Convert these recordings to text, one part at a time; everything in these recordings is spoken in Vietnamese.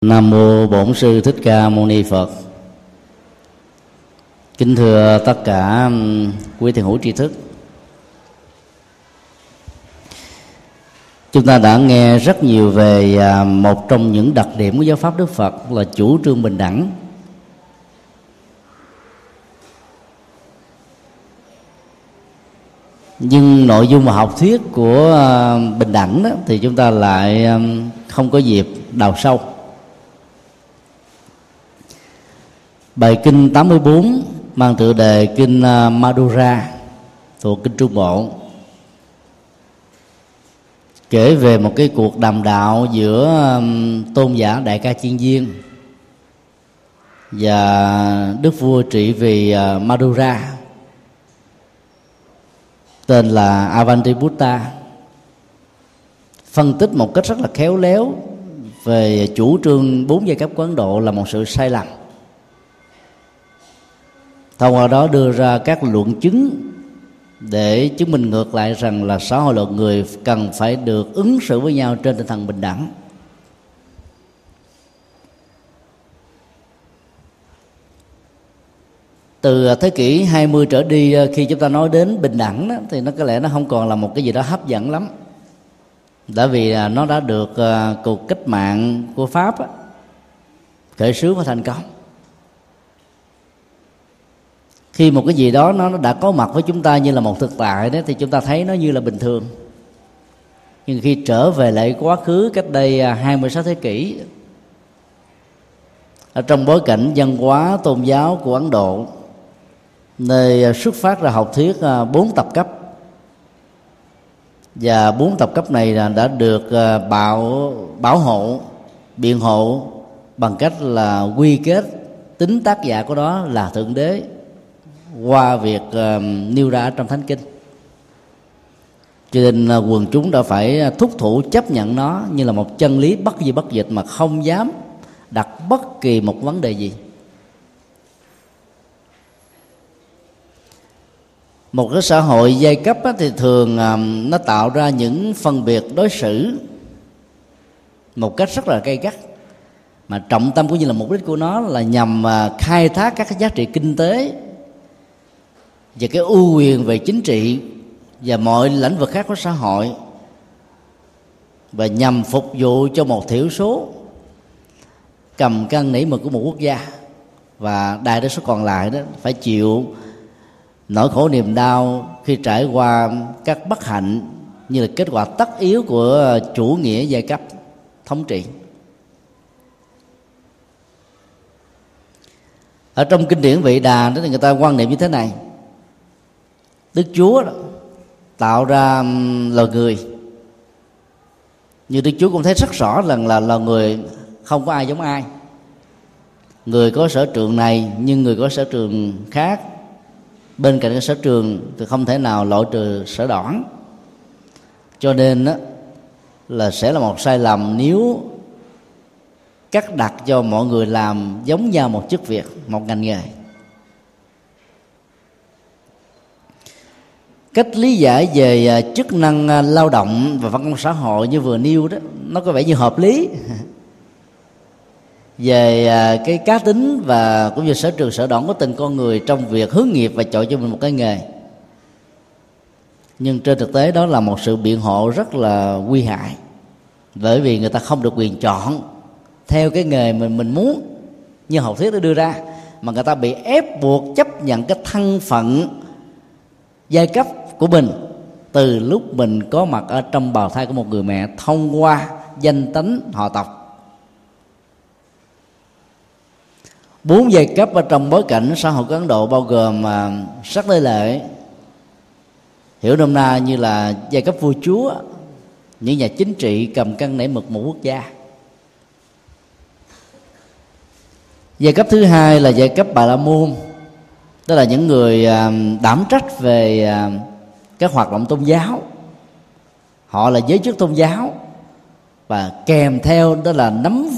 nam mô bổn sư thích ca mâu ni phật. Kính thưa tất cả um, quý thiền hữu tri thức. Chúng ta đã nghe rất nhiều về à, một trong những đặc điểm của giáo pháp đức phật là chủ trương bình đẳng. Nhưng nội dung và học thuyết của ờ, bình đẳng đó thì chúng ta lại ờ, không có dịp đào sâu. Bài kinh 84 mang tựa đề kinh ờ, Madura thuộc kinh Trung Bộ. Kể về một cái cuộc đàm đạo giữa tôn giả đại ca chiên viên và đức vua trị vì Madura tên là Avantibuddha phân tích một cách rất là khéo léo về chủ trương bốn giai cấp của Ấn Độ là một sự sai lầm. Thông qua đó đưa ra các luận chứng để chứng minh ngược lại rằng là xã hội loài người cần phải được ứng xử với nhau trên tinh thần bình đẳng. Từ ờ, thế kỷ 20 trở đi ờ, khi chúng ta nói đến bình đẳng đó, thì nó có lẽ nó không còn là một cái gì đó hấp dẫn lắm. Bởi vì ờ, nó đã được cuộc cách mạng của pháp khởi xướng và thành công. Khi một cái gì đó nó đã có mặt với chúng ta như là một thực tại đó thì chúng ta thấy nó như là bình thường. Nhưng khi trở về lại quá khứ cách đây 26 thế kỷ ở trong bối cảnh văn hóa tôn giáo của Ấn Độ nơi à, xuất phát ra học thuyết à, bốn tập cấp. Và bốn tập cấp này đã được à, bảo bảo hộ biện hộ bằng cách là quy kết tính tác giả của đó là thượng đế qua việc uh, nêu ra trong thánh kinh. Cho nên uh, quần chúng đã phải thúc thủ chấp nhận nó như là một chân lý bất di bất dịch mà không dám đặt bất kỳ một vấn đề gì. Một cái xã hội giai cấp thì thường à, nó tạo ra những phân biệt đối xử một cách rất là gay gắt. Mà trọng tâm cũng như là mục đích của nó là nhằm à, khai thác các cái giá trị kinh tế và cái ưu quyền về chính trị và mọi lĩnh vực khác của xã hội và nhằm phục vụ cho một thiểu số cầm cân nảy mực của một quốc gia và đại đa số còn lại đó phải chịu nỗi khổ niềm đau khi trải qua các bất hạnh như là kết quả tất yếu của chủ nghĩa giai cấp thống trị. Ở trong kinh điển vị đà đó thì người ta quan niệm như thế này. Đức chúa đó, tạo ra loài người. Như đức chúa cũng thấy rất rõ rằng là loài người không có ai giống ai. Người có sở trường này nhưng người có sở trường khác bên cạnh cái sở trường thì không thể nào loại trừ sở đoản. Cho nên đó, là sẽ là một sai lầm nếu cắt đặt cho mọi người làm giống nhau một chức việc một ngành nghề. Cách lý giải về à, chức năng à, lao động và văn công xã hội như vừa nêu đó nó có vẻ như hợp lý. về à, cái cá tính và cũng như sở trường, sở đoản của từng con người trong việc hướng nghiệp và chọn cho mình một cái nghề. Nhưng trên thực tế đó là một sự biện hộ rất là nguy hại, bởi vì người ta không được quyền chọn theo cái nghề mình mình muốn như học thuyết đã đưa ra, mà người ta bị ép buộc chấp nhận cái thân phận, giai cấp của mình từ lúc mình có mặt ở trong bào thai của một người mẹ thông qua danh tánh họ tộc. Bốn giai cấp ở trong bối cảnh xã hội của ấn độ bao gồm mà sắc lê lệ, hiểu nôm na như là giai cấp vua chúa, những nhà chính trị cầm cân nảy mực một quốc gia. Giai cấp thứ hai là giai cấp bà la môn, đó là những người à, đảm trách về à, các hoạt động tôn giáo. Họ là giới chức tôn giáo và kèm theo đó là nắm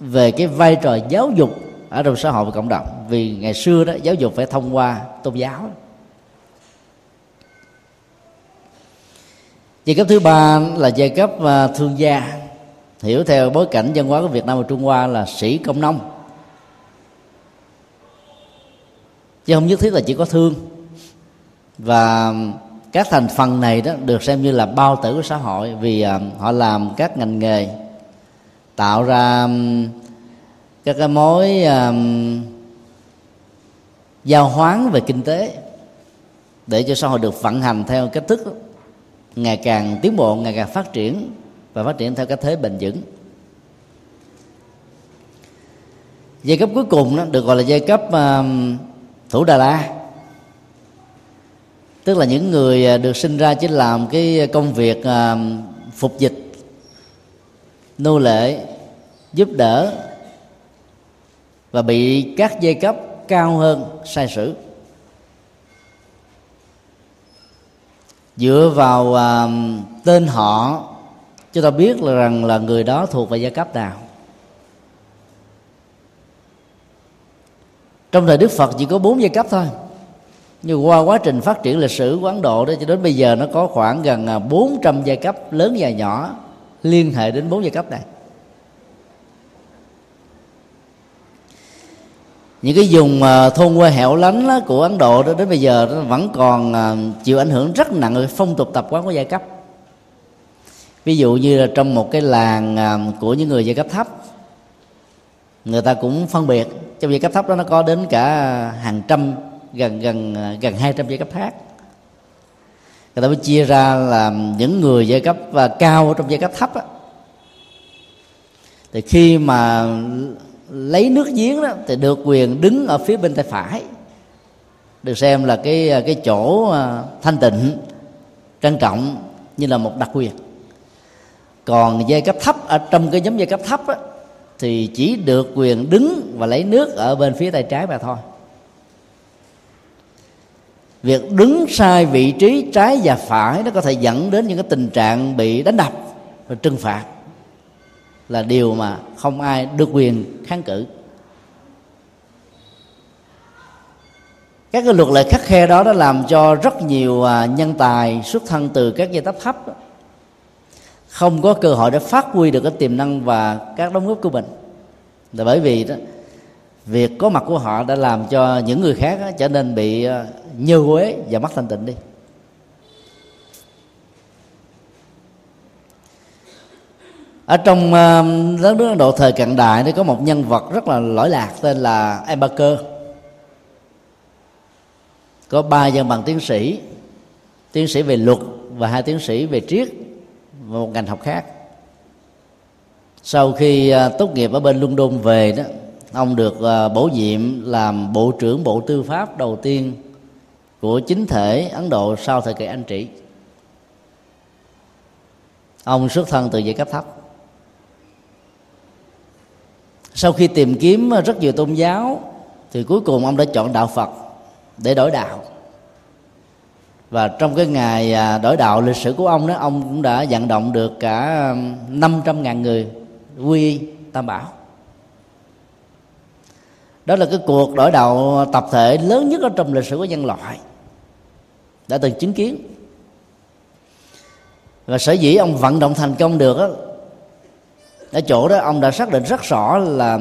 về cái vai trò giáo dục ở trong xã hội và cộng đồng. Vì ngày xưa đó, giáo dục phải thông qua tôn giáo. Giai cấp thứ ba là giai cấp à, thương gia. Hiểu theo bối cảnh văn hóa của Việt Nam và Trung Hoa là sĩ công nông. Chứ không nhất thiết là chỉ có thương. Và các thành phần này đó được xem như là bao tử của xã hội vì à, họ làm các ngành nghề, tạo ra các cái mối um, giao hoán về kinh tế để cho xã hội được vận hành theo cách thức ngày càng tiến bộ ngày càng phát triển và phát triển theo cách thế bền vững. Giai cấp cuối cùng đó được gọi là giai cấp uh, thủ đà la tức là những người à, được sinh ra chỉ làm cái công việc uh, phục dịch nô lệ giúp đỡ và bị các giai cấp cao hơn sai sử. Dựa vào uh, tên họ chúng ta biết là rằng là người đó thuộc về giai cấp nào. Trong thời đức phật chỉ có bốn giai cấp thôi. Nhưng qua quá trình phát triển lịch sử của ấn độ đó cho đến bây giờ nó có khoảng gần à, 400 giai cấp lớn và nhỏ liên hệ đến bốn giai cấp này. Những cái vùng à, thôn quê hẻo lánh của ấn độ đó đến bây giờ nó vẫn còn à, chịu ảnh hưởng rất nặng về phong tục tập quán của giai cấp. Ví dụ như là trong một cái làng à, của những người giai cấp thấp người ta cũng phân biệt trong giai cấp thấp đó nó có đến cả hàng trăm gần gần gần hai trăm giai cấp khác. Người ta mới chia ra là những người giai cấp cao trong giai cấp thấp á, thì khi mà lấy nước giếng đó thì được quyền đứng ở phía bên tay phải. Được xem là cái cái chỗ à, thanh tịnh trang trọng như là một đặc quyền. Còn giai cấp thấp ở trong cái nhóm giai cấp thấp á, thì chỉ được quyền đứng và lấy nước ở bên phía tay trái mà thôi. Việc đứng sai vị trí trái và phải nó có thể dẫn đến những cái tình trạng bị đánh đập và trừng phạt là điều mà không ai được quyền kháng cự. Các cái luật lệ khắc khe đó đã làm cho rất nhiều à, nhân tài xuất thân từ các giai cấp thấp. Không có cơ hội để phát huy được cái tiềm năng và các đóng góp của mình. Là bởi vì đó việc có mặt của họ đã làm cho những người khác đó, trở nên bị à, nhơ quế và mất thanh tịnh đi. Ở trong uh, đất nước Ấn Độ thời cận đại thì có một nhân vật rất là lỗi lạc tên là Embarker có ba dân bằng tiến sĩ tiến sĩ về luật và hai tiến sĩ về triết và một ngành học khác. Sau khi uh, tốt nghiệp ở bên London về đó ông được uh, bổ nhiệm làm bộ trưởng bộ tư pháp đầu tiên của chính thể Ấn Độ sau thời kỳ Anh trị. Ông xuất thân từ giai cấp thấp sau khi tìm kiếm rất nhiều tôn giáo thì cuối cùng ông đã chọn đạo phật để đổi đạo. Và trong cái ngày à, đổi đạo lịch sử của ông đó ông cũng đã vận động được cả 500 ngàn người quy tam bảo. Đó là cái cuộc đổi đạo tập thể lớn nhất ở trong lịch sử của nhân loại đã từng chứng kiến. Và sở dĩ ông vận động thành công được đó, ở chỗ đó ông đã xác định rất rõ là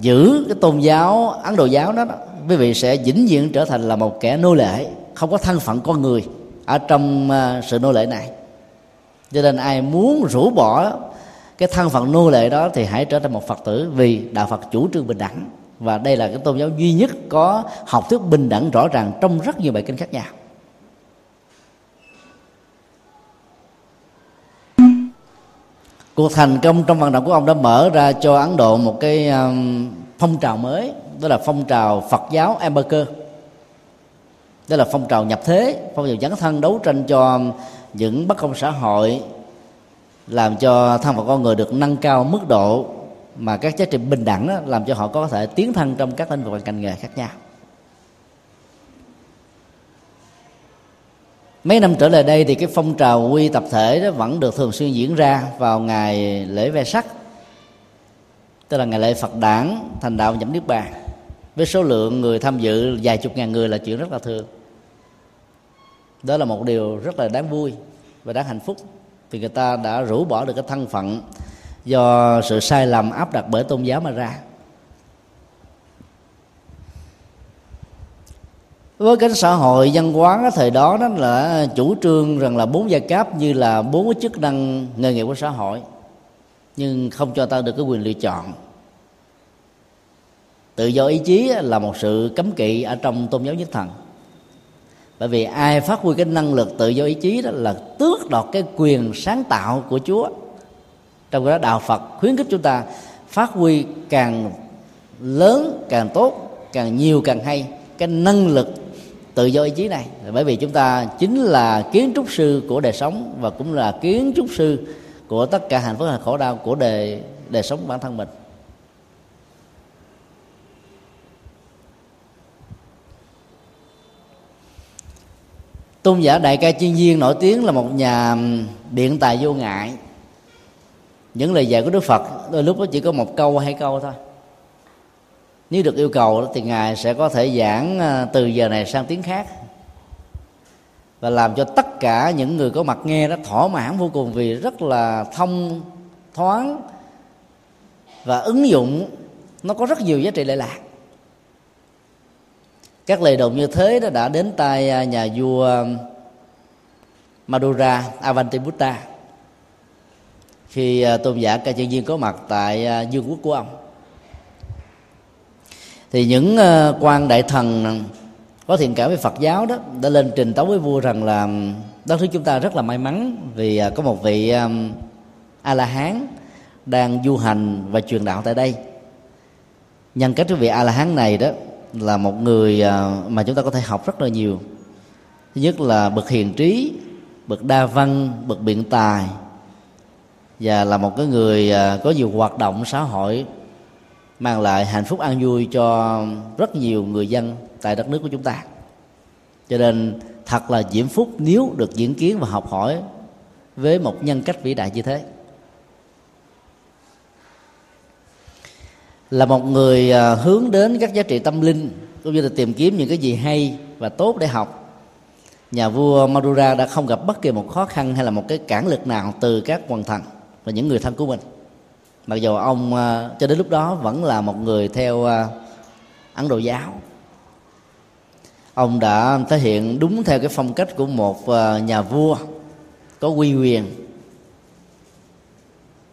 giữ cái tôn giáo ấn độ giáo đó, đó quý vị sẽ vĩnh viễn trở thành là một kẻ nô lệ không có thân phận con người ở trong ờ, sự nô lệ này. Cho nên ai muốn rũ bỏ cái thân phận nô lệ đó thì hãy trở thành một phật tử vì đạo phật chủ trương bình đẳng. Và đây là cái tôn giáo duy nhất có học thuyết bình đẳng rõ ràng trong rất nhiều bài kinh khác nhau. Cuộc thành công trong vận động của ông đã mở ra cho ấn độ một cái um, phong trào mới đó là phong trào phật giáo Ambedkar đó là phong trào nhập thế phong trào dấn thân đấu tranh cho um, những bất công xã hội làm cho thân phận con người được nâng cao mức độ mà các giá trị bình đẳng đó, làm cho họ có thể tiến thân trong các lĩnh vực ngành nghề khác nhau. Mấy năm trở lại đây thì cái phong trào quy tập thể đó vẫn được thường xuyên diễn ra vào ngày lễ ve sắc, tức là ngày lễ phật đản, thành đạo nhập niết bàn. Với số lượng người tham dự, vài chục ngàn người là chuyện rất là thường. Đó là một điều rất là đáng vui và đáng hạnh phúc, vì người ta đã rũ bỏ được cái thân phận do sự sai lầm áp đặt bởi tôn giáo mà ra. Với cái xã hội văn hóa thời đó đó là chủ trương rằng là bốn giai cấp như là bốn cái chức năng nghề nghiệp của xã hội. Nhưng không cho ta được cái quyền lựa chọn. Tự do ý chí là một sự cấm kỵ ở trong tôn giáo nhất thần. Bởi vì ai phát huy cái năng lực tự do ý chí đó là tước đoạt cái quyền sáng tạo của chúa. Trong đó đạo phật khuyến khích chúng ta phát huy càng lớn, càng tốt, càng nhiều càng hay cái năng lực tự do ý chí này, bởi vì chúng ta chính là kiến trúc sư của đời sống và cũng là kiến trúc sư của tất cả hạnh phúc và khổ đau của đời đời sống bản thân mình. Tôn giả đại ca chuyên viên nổi tiếng là một nhà biện tài vô ngại. Những lời dạy của đức phật đôi lúc nó chỉ có một câu hai câu thôi nếu được yêu cầu thì ngài sẽ có thể giảng ờ, từ giờ này sang tiếng khác. Và làm cho tất cả những người có mặt nghe đó thỏa mãn vô cùng vì rất là thông, thoáng và ứng dụng. Nó có rất nhiều giá trị lệ lạc. Các lời đồn như thế đó đã đến tay à, nhà vua ờ, Madura Avantibutta khi ờ, tôn giả ca chân viên có mặt tại dương quốc của ông thì những ờ, quan đại thần có thiện cảm với Phật giáo đó đã lên trình tấu với vua rằng là đất nước chúng ta rất là may mắn vì ờ, có một vị a la hán đang du hành và truyền đạo tại đây. Nhân cách của vị a la hán này đó là một người ờ, mà chúng ta có thể học rất là nhiều. Thứ nhất là bậc hiền trí, bậc đa văn, bậc biện tài và là một cái người có nhiều hoạt động xã hội mang lại hạnh phúc an vui cho rất nhiều người dân tại đất nước của chúng ta. Cho nên thật là diễm phúc nếu được diễn kiến và học hỏi với một nhân cách vĩ đại như thế. Là một người à, hướng đến các giá trị tâm linh, cũng như là tìm kiếm những cái gì hay và tốt để học. Nhà vua Madura đã không gặp bất kỳ một khó khăn hay là một cái cản lực nào từ các quần thần và những người thân của mình mặc dù ông ờ, cho đến lúc đó vẫn là một người theo ờ, ấn độ giáo. Ông đã thể hiện đúng theo cái phong cách của một ờ, nhà vua có quy quyền.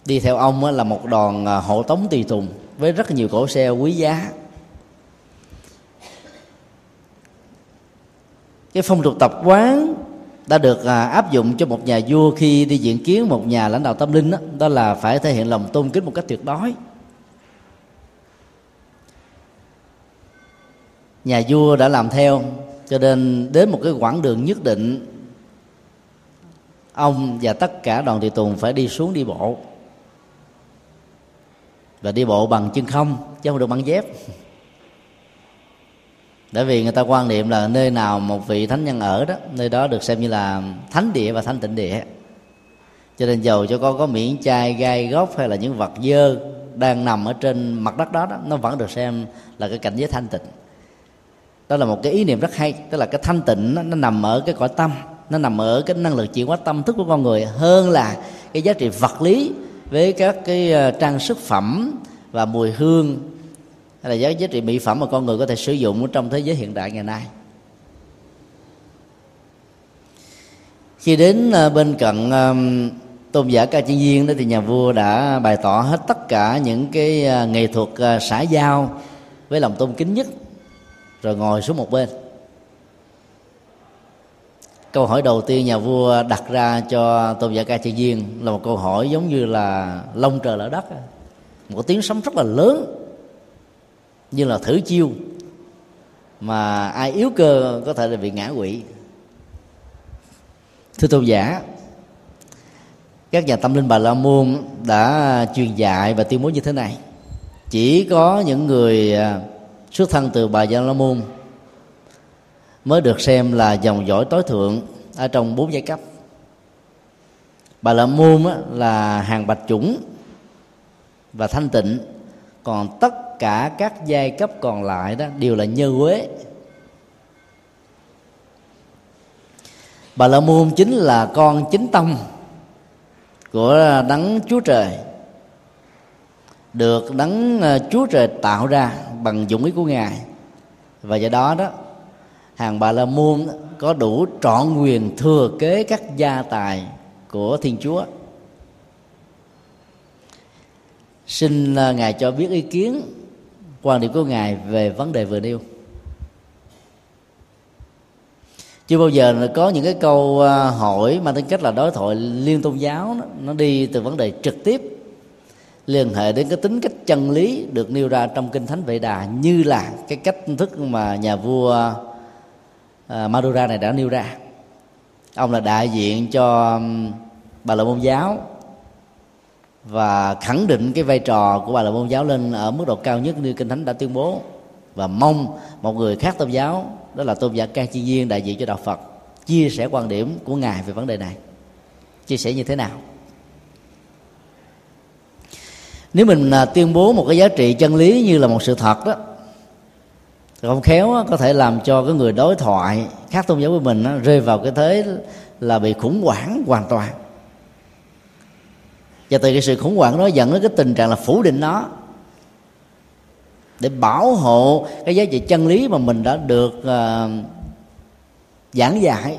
Đi theo ông là một đoàn hộ tống tùy tùng với rất nhiều cổ xe quý giá. Cái phong tục tập quán đã được à, áp dụng cho một nhà vua khi đi diện kiến một nhà lãnh đạo tâm linh đó, đó là phải thể hiện lòng tôn kính một cách tuyệt đối. Nhà vua đã làm theo cho nên đến một cái quãng đường nhất định ông và tất cả đoàn tùy tùng phải đi xuống đi bộ. Và đi bộ bằng chân không chứ không được bằng dép bởi vì người ta quan niệm là nơi nào một vị thánh nhân ở đó nơi đó được xem như là thánh địa và thánh tịnh địa. Cho nên dầu cho con có miệng chai gai gốc hay là những vật dơ đang nằm ở trên mặt đất đó, đó nó vẫn được xem là cái cảnh giới thanh tịnh. Đó là một cái ý niệm rất hay tức là cái thanh tịnh nó, nó nằm ở cái cõi tâm nó nằm ở cái năng lực chuyển hóa tâm thức của con người hơn là cái giá trị vật lý với các cái ờ, trang sức phẩm và mùi hương hay là giá giá trị mỹ phẩm mà con người có thể sử dụng trong thế giới hiện đại ngày nay? Khi đến ờ, bên cận tôn giả ca chiên viên đó thì nhà vua đã bày tỏ hết tất cả những cái ờ, nghệ thuật ờ, xã giao với lòng tôn kính nhất, rồi ngồi xuống một bên. Câu hỏi đầu tiên nhà vua đặt ra cho tôn giả ca chiên viên là một câu hỏi giống như là lông trời lở đất một tiếng sấm rất là lớn như là thử chiêu mà ai yếu cơ có thể là bị ngã quỵ. Thưa tôn giả, các nhà tâm linh bà la môn đã truyền dạy và tuyên bố như thế này. Chỉ có những người à, xuất thân từ bà gia la môn mới được xem là dòng dõi tối thượng ở trong bốn giai cấp. Bà la môn là hàng bạch chủng và thanh tịnh, còn tất cả các giai cấp còn lại đó đều là nhơ quế. Bà la môn chính là con chính tâm của đấng chúa trời, được đấng ờ, chúa trời tạo ra bằng dụng ý của ngài. Và do đó đó, hàng bà la môn có đủ trọn quyền thừa kế các gia tài của thiên chúa. Xin ờ, ngài cho biết ý kiến quan điểm của ngài về vấn đề vừa nêu. Chưa bao giờ có những cái câu à, hỏi mang tính cách là đối thoại liên tôn giáo đó, nó đi từ vấn đề trực tiếp liên hệ đến cái tính cách chân lý được nêu ra trong kinh thánh vệ đà như là cái cách thức mà nhà vua à, Madura này đã nêu ra. Ông là đại diện cho bà la môn giáo và khẳng định cái vai trò của bà là môn giáo lên ở mức độ cao nhất như kinh thánh đã tuyên bố. Và mong một người khác tôn giáo, đó là tôn giả ca chi viên đại diện cho đạo phật, chia sẻ quan điểm của ngài về vấn đề này. Chia sẻ như thế nào? Nếu mình à, tuyên bố một cái giá trị chân lý như là một sự thật đó không khéo có thể làm cho cái người đối thoại khác tôn giáo với mình rơi vào cái thế là bị khủng hoảng hoàn toàn và từ cái sự khủng hoảng đó dẫn đến cái tình trạng là phủ định nó. Để bảo hộ cái giá trị chân lý mà mình đã được uh, giảng dạy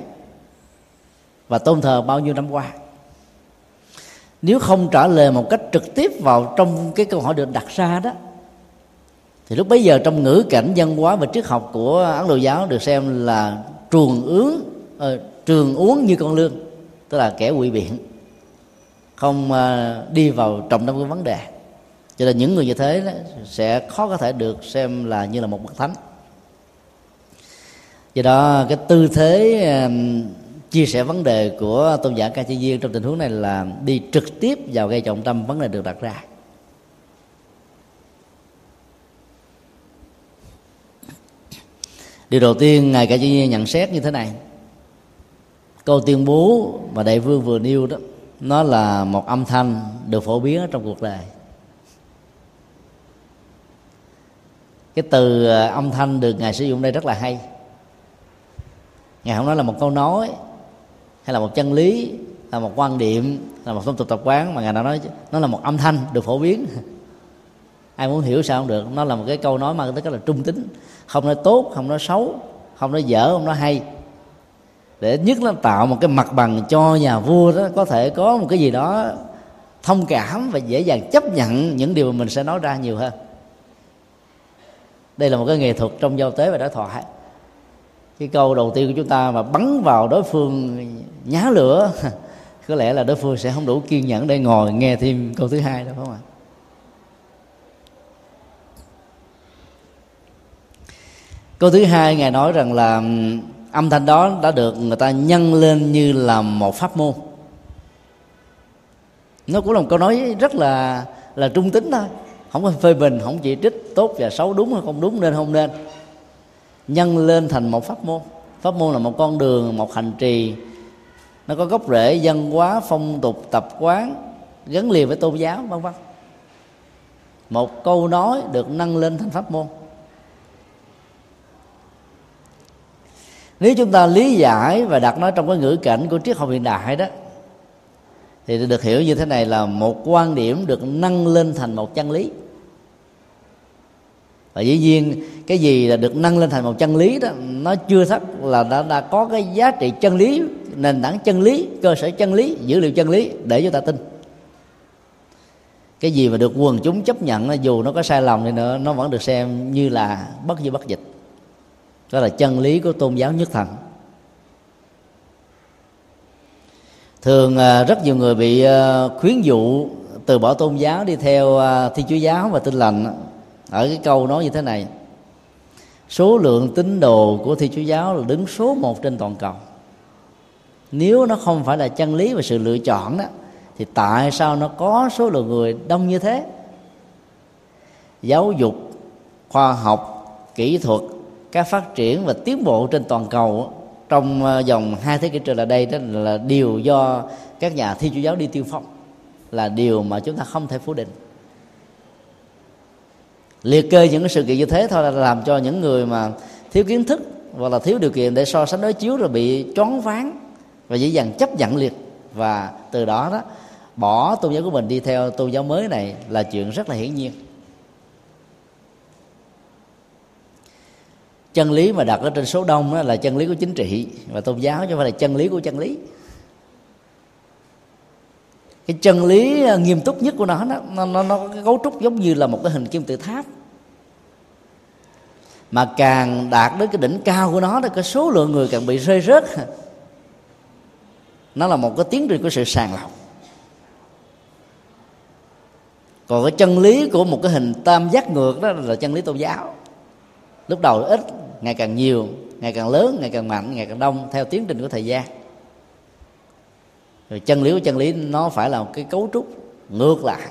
và tôn thờ bao nhiêu năm qua. Nếu không trả lời một cách trực tiếp vào trong cái câu hỏi được đặt ra đó thì lúc bấy giờ trong ngữ cảnh văn hóa và triết học của ấn độ giáo được xem là truồng ướng uh, ờ, trường uống như con lương tức là kẻ quỵ biện không à, đi vào trọng tâm của vấn đề. Cho nên những người như thế đó, sẽ khó có thể được xem là như là một bậc thánh. Do đó cái tư thế à, chia sẻ vấn đề của tôn giả ca chi viên trong tình huống này là đi trực tiếp vào gây trọng tâm vấn đề được đặt ra. Điều đầu tiên ngài ca chi viên nhận xét như thế này. Câu tuyên bố mà đại vương vừa nêu đó nó là một âm thanh được phổ biến trong cuộc đời. Cái từ ờ, âm thanh được ngài sử dụng đây rất là hay. Ngài không nói là một câu nói, hay là một chân lý, là một quan điểm, là một phong tục tập quán, mà ngài đã nói nó là một âm thanh được phổ biến. Ai muốn hiểu sao không được. Nó là một cái câu nói mà tức là trung tính. Không nói tốt, không nói xấu, không nói dở, không nói hay để nhất là tạo một cái mặt bằng cho nhà vua đó, có thể có một cái gì đó thông cảm và dễ dàng chấp nhận những điều mà mình sẽ nói ra nhiều hơn. Đây là một cái nghệ thuật trong giao tế và đối thoại. Cái câu đầu tiên của chúng ta mà bắn vào đối phương nhá lửa, có lẽ là đối phương sẽ không đủ kiên nhẫn để ngồi nghe thêm câu thứ hai đâu, phải không ạ? Câu thứ hai ngài nói rằng là âm thanh đó đã được người ta nhân lên như là một pháp môn. Nó cũng là một câu nói rất là là trung tính thôi. Không có phê bình, không chỉ trích, tốt và xấu, đúng hay không đúng, nên không nên. Nhân lên thành một pháp môn. Pháp môn là một con đường, một hành trì. Nó có gốc rễ, văn hóa, phong tục, tập quán, gắn liền với tôn giáo, vân vân. Một câu nói được nâng lên thành pháp môn. Nếu chúng ta lý giải và đặt nó trong cái ngữ cảnh của triết học hiện đại đó thì được hiểu như thế này là một quan điểm được nâng lên thành một chân lý. Và dĩ nhiên cái gì là được nâng lên thành một chân lý đó nó chưa chắc là đã, đã có cái giá trị chân lý nền tảng chân lý cơ sở chân lý dữ liệu chân lý để chúng ta tin. Cái gì mà được quần chúng chấp nhận dù nó có sai lầm thì nữa nó vẫn được xem như là bất di bất dịch đó là chân lý của tôn giáo nhất thần. Thường à, rất nhiều người bị à, khuyến dụ từ bỏ tôn giáo đi theo à, thiên chúa giáo và tin lành. Ở cái câu nói như thế này, số lượng tín đồ của thiên chúa giáo là đứng số một trên toàn cầu. Nếu nó không phải là chân lý và sự lựa chọn đó, thì tại sao nó có số lượng người đông như thế? Giáo dục, khoa học, kỹ thuật các phát triển và tiến bộ trên toàn cầu trong ờ, vòng hai thế kỷ trở lại đây đó là điều do các nhà thi chúa giáo đi tiêu phong, là điều mà chúng ta không thể phủ định. Liệt kê những cái sự kiện như thế thôi là làm cho những người mà thiếu kiến thức hoặc là thiếu điều kiện để so sánh đối chiếu rồi bị choáng váng và dễ dàng chấp nhận liệt. Và từ đó đó, bỏ tôn giáo của mình đi theo tôn giáo mới này là chuyện rất là hiển nhiên. Chân lý mà đặt ở trên số đông đó là chân lý của chính trị. Và tôn giáo chứ không phải là chân lý của chân lý. Cái chân lý à, nghiêm túc nhất của nó đó, nó nó nó cái cấu trúc giống như là một cái hình kim tự tháp. Mà càng đạt đến cái đỉnh cao của nó thì cái số lượng người càng bị rơi rớt. Nó là một cái tiến trình của sự sàng lọc. Còn cái chân lý của một cái hình tam giác ngược đó là chân lý tôn giáo lúc đầu ít, ngày càng nhiều, ngày càng lớn, ngày càng mạnh, ngày càng đông, theo tiến trình của thời gian. Rồi chân lý của chân lý nó phải là một cái cấu trúc ngược lại.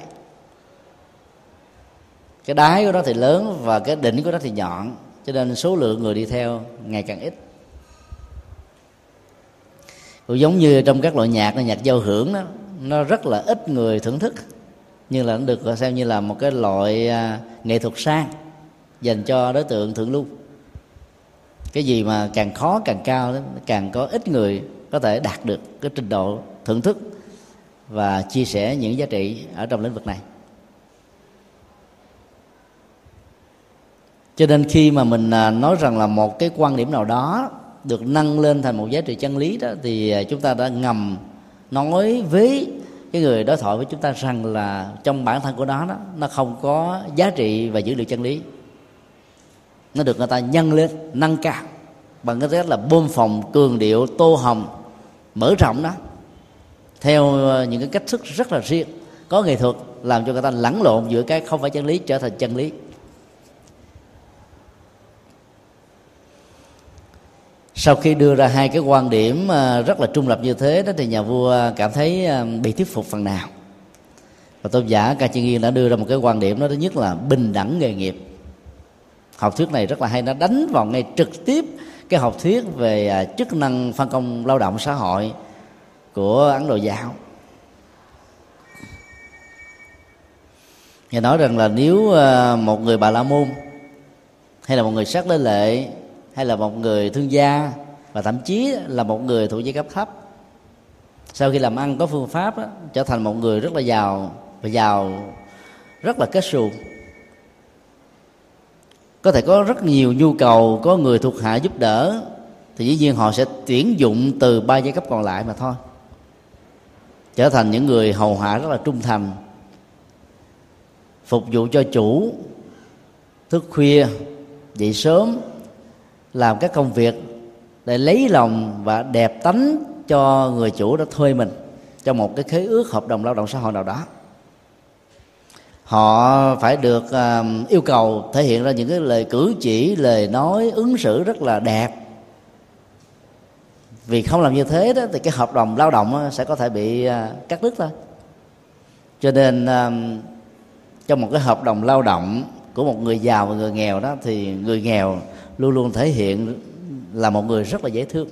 Cái đáy của nó thì lớn và cái đỉnh của nó thì nhọn, cho nên số lượng người đi theo ngày càng ít. Cũng giống như trong các loại nhạc nhạc giao hưởng đó, nó rất là ít người thưởng thức, nhưng là nó được xem như là một cái loại à, nghệ thuật sang dành cho đối tượng thượng lưu. Cái gì mà càng khó càng cao đó, càng có ít người có thể đạt được cái trình độ thưởng thức và chia sẻ những giá trị ở trong lĩnh vực này. Cho nên khi mà mình à, nói rằng là một cái quan điểm nào đó được nâng lên thành một giá trị chân lý đó thì à, chúng ta đã ngầm nói với cái người đối thoại với chúng ta rằng là trong bản thân của nó đó nó không có giá trị và dữ liệu chân lý nó được người ta nhân lên, nâng cao. Bằng cái cách là bơm phòng, cường điệu, tô hồng, mở rộng đó. Theo ờ, những cái cách thức rất là riêng. Có nghệ thuật làm cho người ta lẫn lộn giữa cái không phải chân lý trở thành chân lý. Sau khi đưa ra hai cái quan điểm ờ, rất là trung lập như thế đó, thì nhà vua cảm thấy ờ, bị thuyết phục phần nào. Và tôn giả ca chiên yên đã đưa ra một cái quan điểm đó, thứ nhất là bình đẳng nghề nghiệp học thuyết này rất là hay nó đánh vào ngay trực tiếp cái học thuyết về à, chức năng phân công lao động xã hội của ấn độ giáo nghe nói rằng là nếu à, một người bà la môn hay là một người sắc lê lệ hay là một người thương gia và thậm chí là một người thuộc giai cấp thấp sau khi làm ăn có phương pháp đó, trở thành một người rất là giàu và giàu rất là kết xù có thể có rất nhiều nhu cầu, có người thuộc hạ giúp đỡ, thì dĩ nhiên họ sẽ tuyển dụng từ ba giai cấp còn lại mà thôi. Trở thành những người hầu hạ rất là trung thành, phục vụ cho chủ, thức khuya, dậy sớm, làm các công việc để lấy lòng và đẹp tánh cho người chủ đã thuê mình trong một cái khế ước hợp đồng lao động xã hội nào đó họ phải được uh, yêu cầu thể hiện ra những cái lời cử chỉ lời nói ứng xử rất là đẹp. Vì không làm như thế đó thì cái hợp đồng lao động sẽ có thể bị uh, cắt đứt thôi. Cho nên uh, trong một cái hợp đồng lao động của một người giàu và người nghèo đó thì người nghèo luôn luôn thể hiện là một người rất là dễ thương.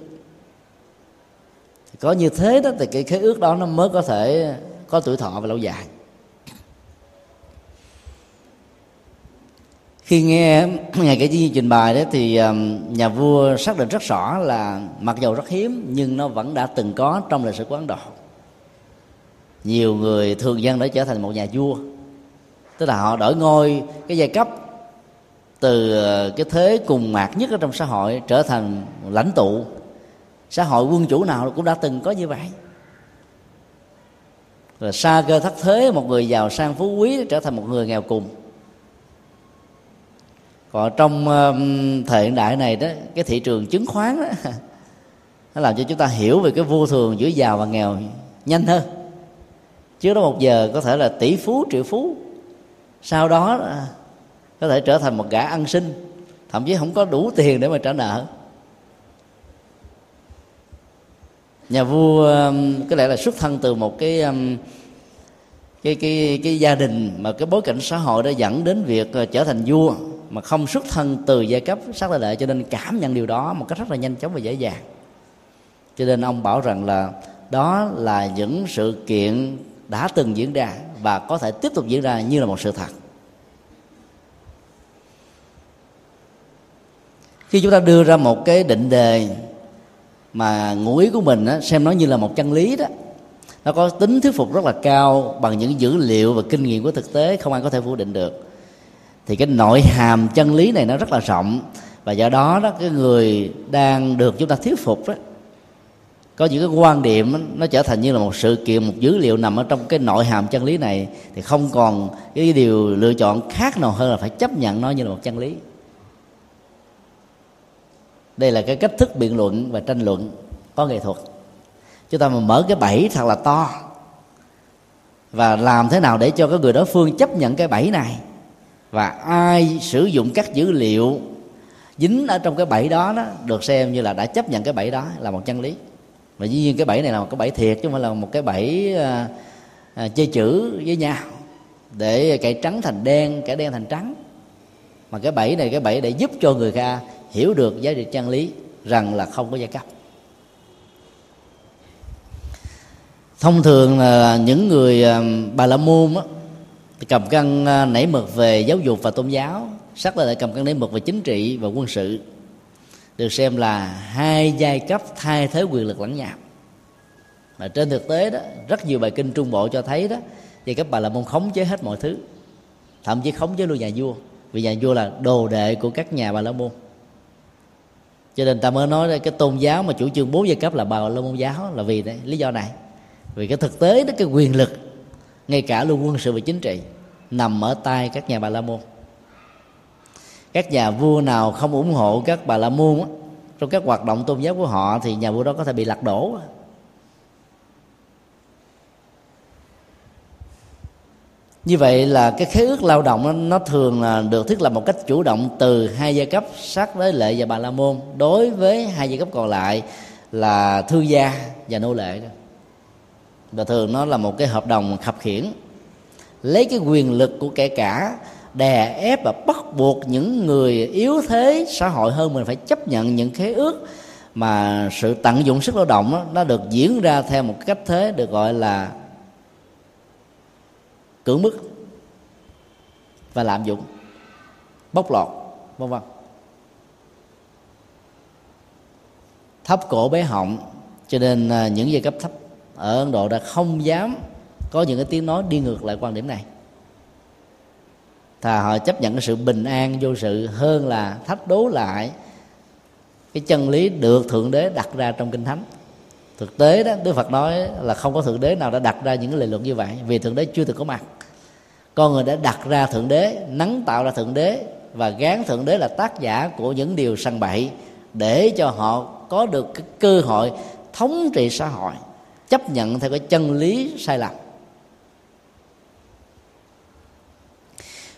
Có như thế đó thì cái khế ước đó nó mới có thể có tuổi thọ và lâu dài. Khi nghe ngài kể chi trình bày đó thì ờ, nhà vua xác định rất rõ là mặc dầu rất hiếm, nhưng nó vẫn đã từng có trong lịch sử của ấn độ. Nhiều người thường dân đã trở thành một nhà vua. Tức là họ đổi ngôi cái giai cấp từ ờ, cái thế cùng mạc nhất ở trong xã hội trở thành lãnh tụ. Xã hội quân chủ nào cũng đã từng có như vậy. Rồi xa cơ thất thế, một người giàu sang phú quý trở thành một người nghèo cùng còn trong thời hiện đại này đó, cái thị trường chứng khoán đó nó làm cho chúng ta hiểu về cái vô thường giữa giàu và nghèo nhanh hơn. Trước đó một giờ có thể là tỷ phú, triệu phú. Sau đó, có thể trở thành một gã ăn sinh. Thậm chí không có đủ tiền để mà trả nợ. Nhà vua có lẽ là xuất thân từ một cái cái cái cái gia đình mà cái bối cảnh xã hội đã dẫn đến việc ờ, trở thành vua mà không xuất thân từ giai cấp sắc lệ lệ cho nên cảm nhận điều đó một cách rất là nhanh chóng và dễ dàng. Cho nên ông bảo rằng là đó là những sự kiện đã từng diễn ra và có thể tiếp tục diễn ra như là một sự thật. Khi chúng ta đưa ra một cái định đề mà ngụ ý của mình á, xem nó như là một chân lý đó nó có tính thuyết phục rất là cao bằng những dữ liệu và kinh nghiệm của thực tế không ai có thể phủ định được thì cái nội hàm chân lý này nó rất là rộng. Và do đó đó cái người đang được chúng ta thuyết phục đó có những cái quan điểm đó, nó trở thành như là một sự kiện một dữ liệu nằm ở trong cái nội hàm chân lý này. Thì không còn cái điều lựa chọn khác nào hơn là phải chấp nhận nó như là một chân lý. Đây là cái cách thức biện luận và tranh luận có nghệ thuật. Chúng ta mà mở cái bẫy thật là to. Và làm thế nào để cho cái người đối phương chấp nhận cái bẫy này? Và ai sử dụng các dữ liệu dính ở trong cái bẫy đó đó được xem như là đã chấp nhận cái bẫy đó là một chân lý. Và dĩ nhiên cái bẫy này là một cái bẫy thiệt chứ không phải là một cái bẫy à, à, chơi chữ với nhau. Để cải trắng thành đen cải đen thành trắng. Mà cái bẫy này cái bẫy để giúp cho người ta hiểu được giá trị chân lý rằng là không có giai cấp. Thông thường là những người à, bà la môn á, cầm cân à, nảy mực về giáo dục và tôn giáo. Sắc là lại cầm cân nảy mực về chính trị và quân sự. Được xem là hai giai cấp thay thế quyền lực lẫn nhau mà trên thực tế đó rất nhiều bài kinh trung bộ cho thấy đó giai cấp bà là môn khống chế hết mọi thứ. Thậm chí khống chế luôn nhà vua. Vì nhà vua là đồ đệ của các nhà bà la môn. Cho nên ta mới nói cái tôn giáo mà chủ trương bốn giai cấp là bà la môn giáo là vì đấy, lý do này. Vì cái thực tế đó cái quyền lực ngay cả luôn quân sự và chính trị nằm ở tay các nhà bà la môn. Các nhà vua nào không ủng hộ các bà la môn trong các hoạt động tôn giáo của họ thì nhà vua đó có thể bị lật đổ như vậy là cái khế ước lao động nó thường là được thiết lập một cách chủ động từ hai giai cấp sát với lệ và bà la môn. Đối với hai giai cấp còn lại là thương gia và nô lệ đó và thường nó là một cái hợp đồng khập khiển. Lấy cái quyền lực của kẻ cả đè ép và bắt buộc những người yếu thế xã hội hơn mình phải chấp nhận những khế ước mà sự tận dụng sức lao động đó, nó được diễn ra theo một cách thế được gọi là cưỡng bức và lạm dụng bóc lột vân vân. Thấp cổ bé họng cho nên à, những giai cấp thấp ở ấn độ đã không dám có những cái tiếng nói đi ngược lại quan điểm này. Thà họ chấp nhận cái sự bình an vô sự hơn là thách đố lại cái chân lý được thượng đế đặt ra trong kinh thánh. Thực tế đó, đức phật nói là không có thượng đế nào đã đặt ra những cái lời luận như vậy, vì thượng đế chưa từng có mặt. Con người đã đặt ra thượng đế, nắng tạo ra thượng đế, và gán thượng đế là tác giả của những điều săn bậy để cho họ có được cái cơ hội thống trị xã hội chấp nhận theo cái chân lý sai lầm.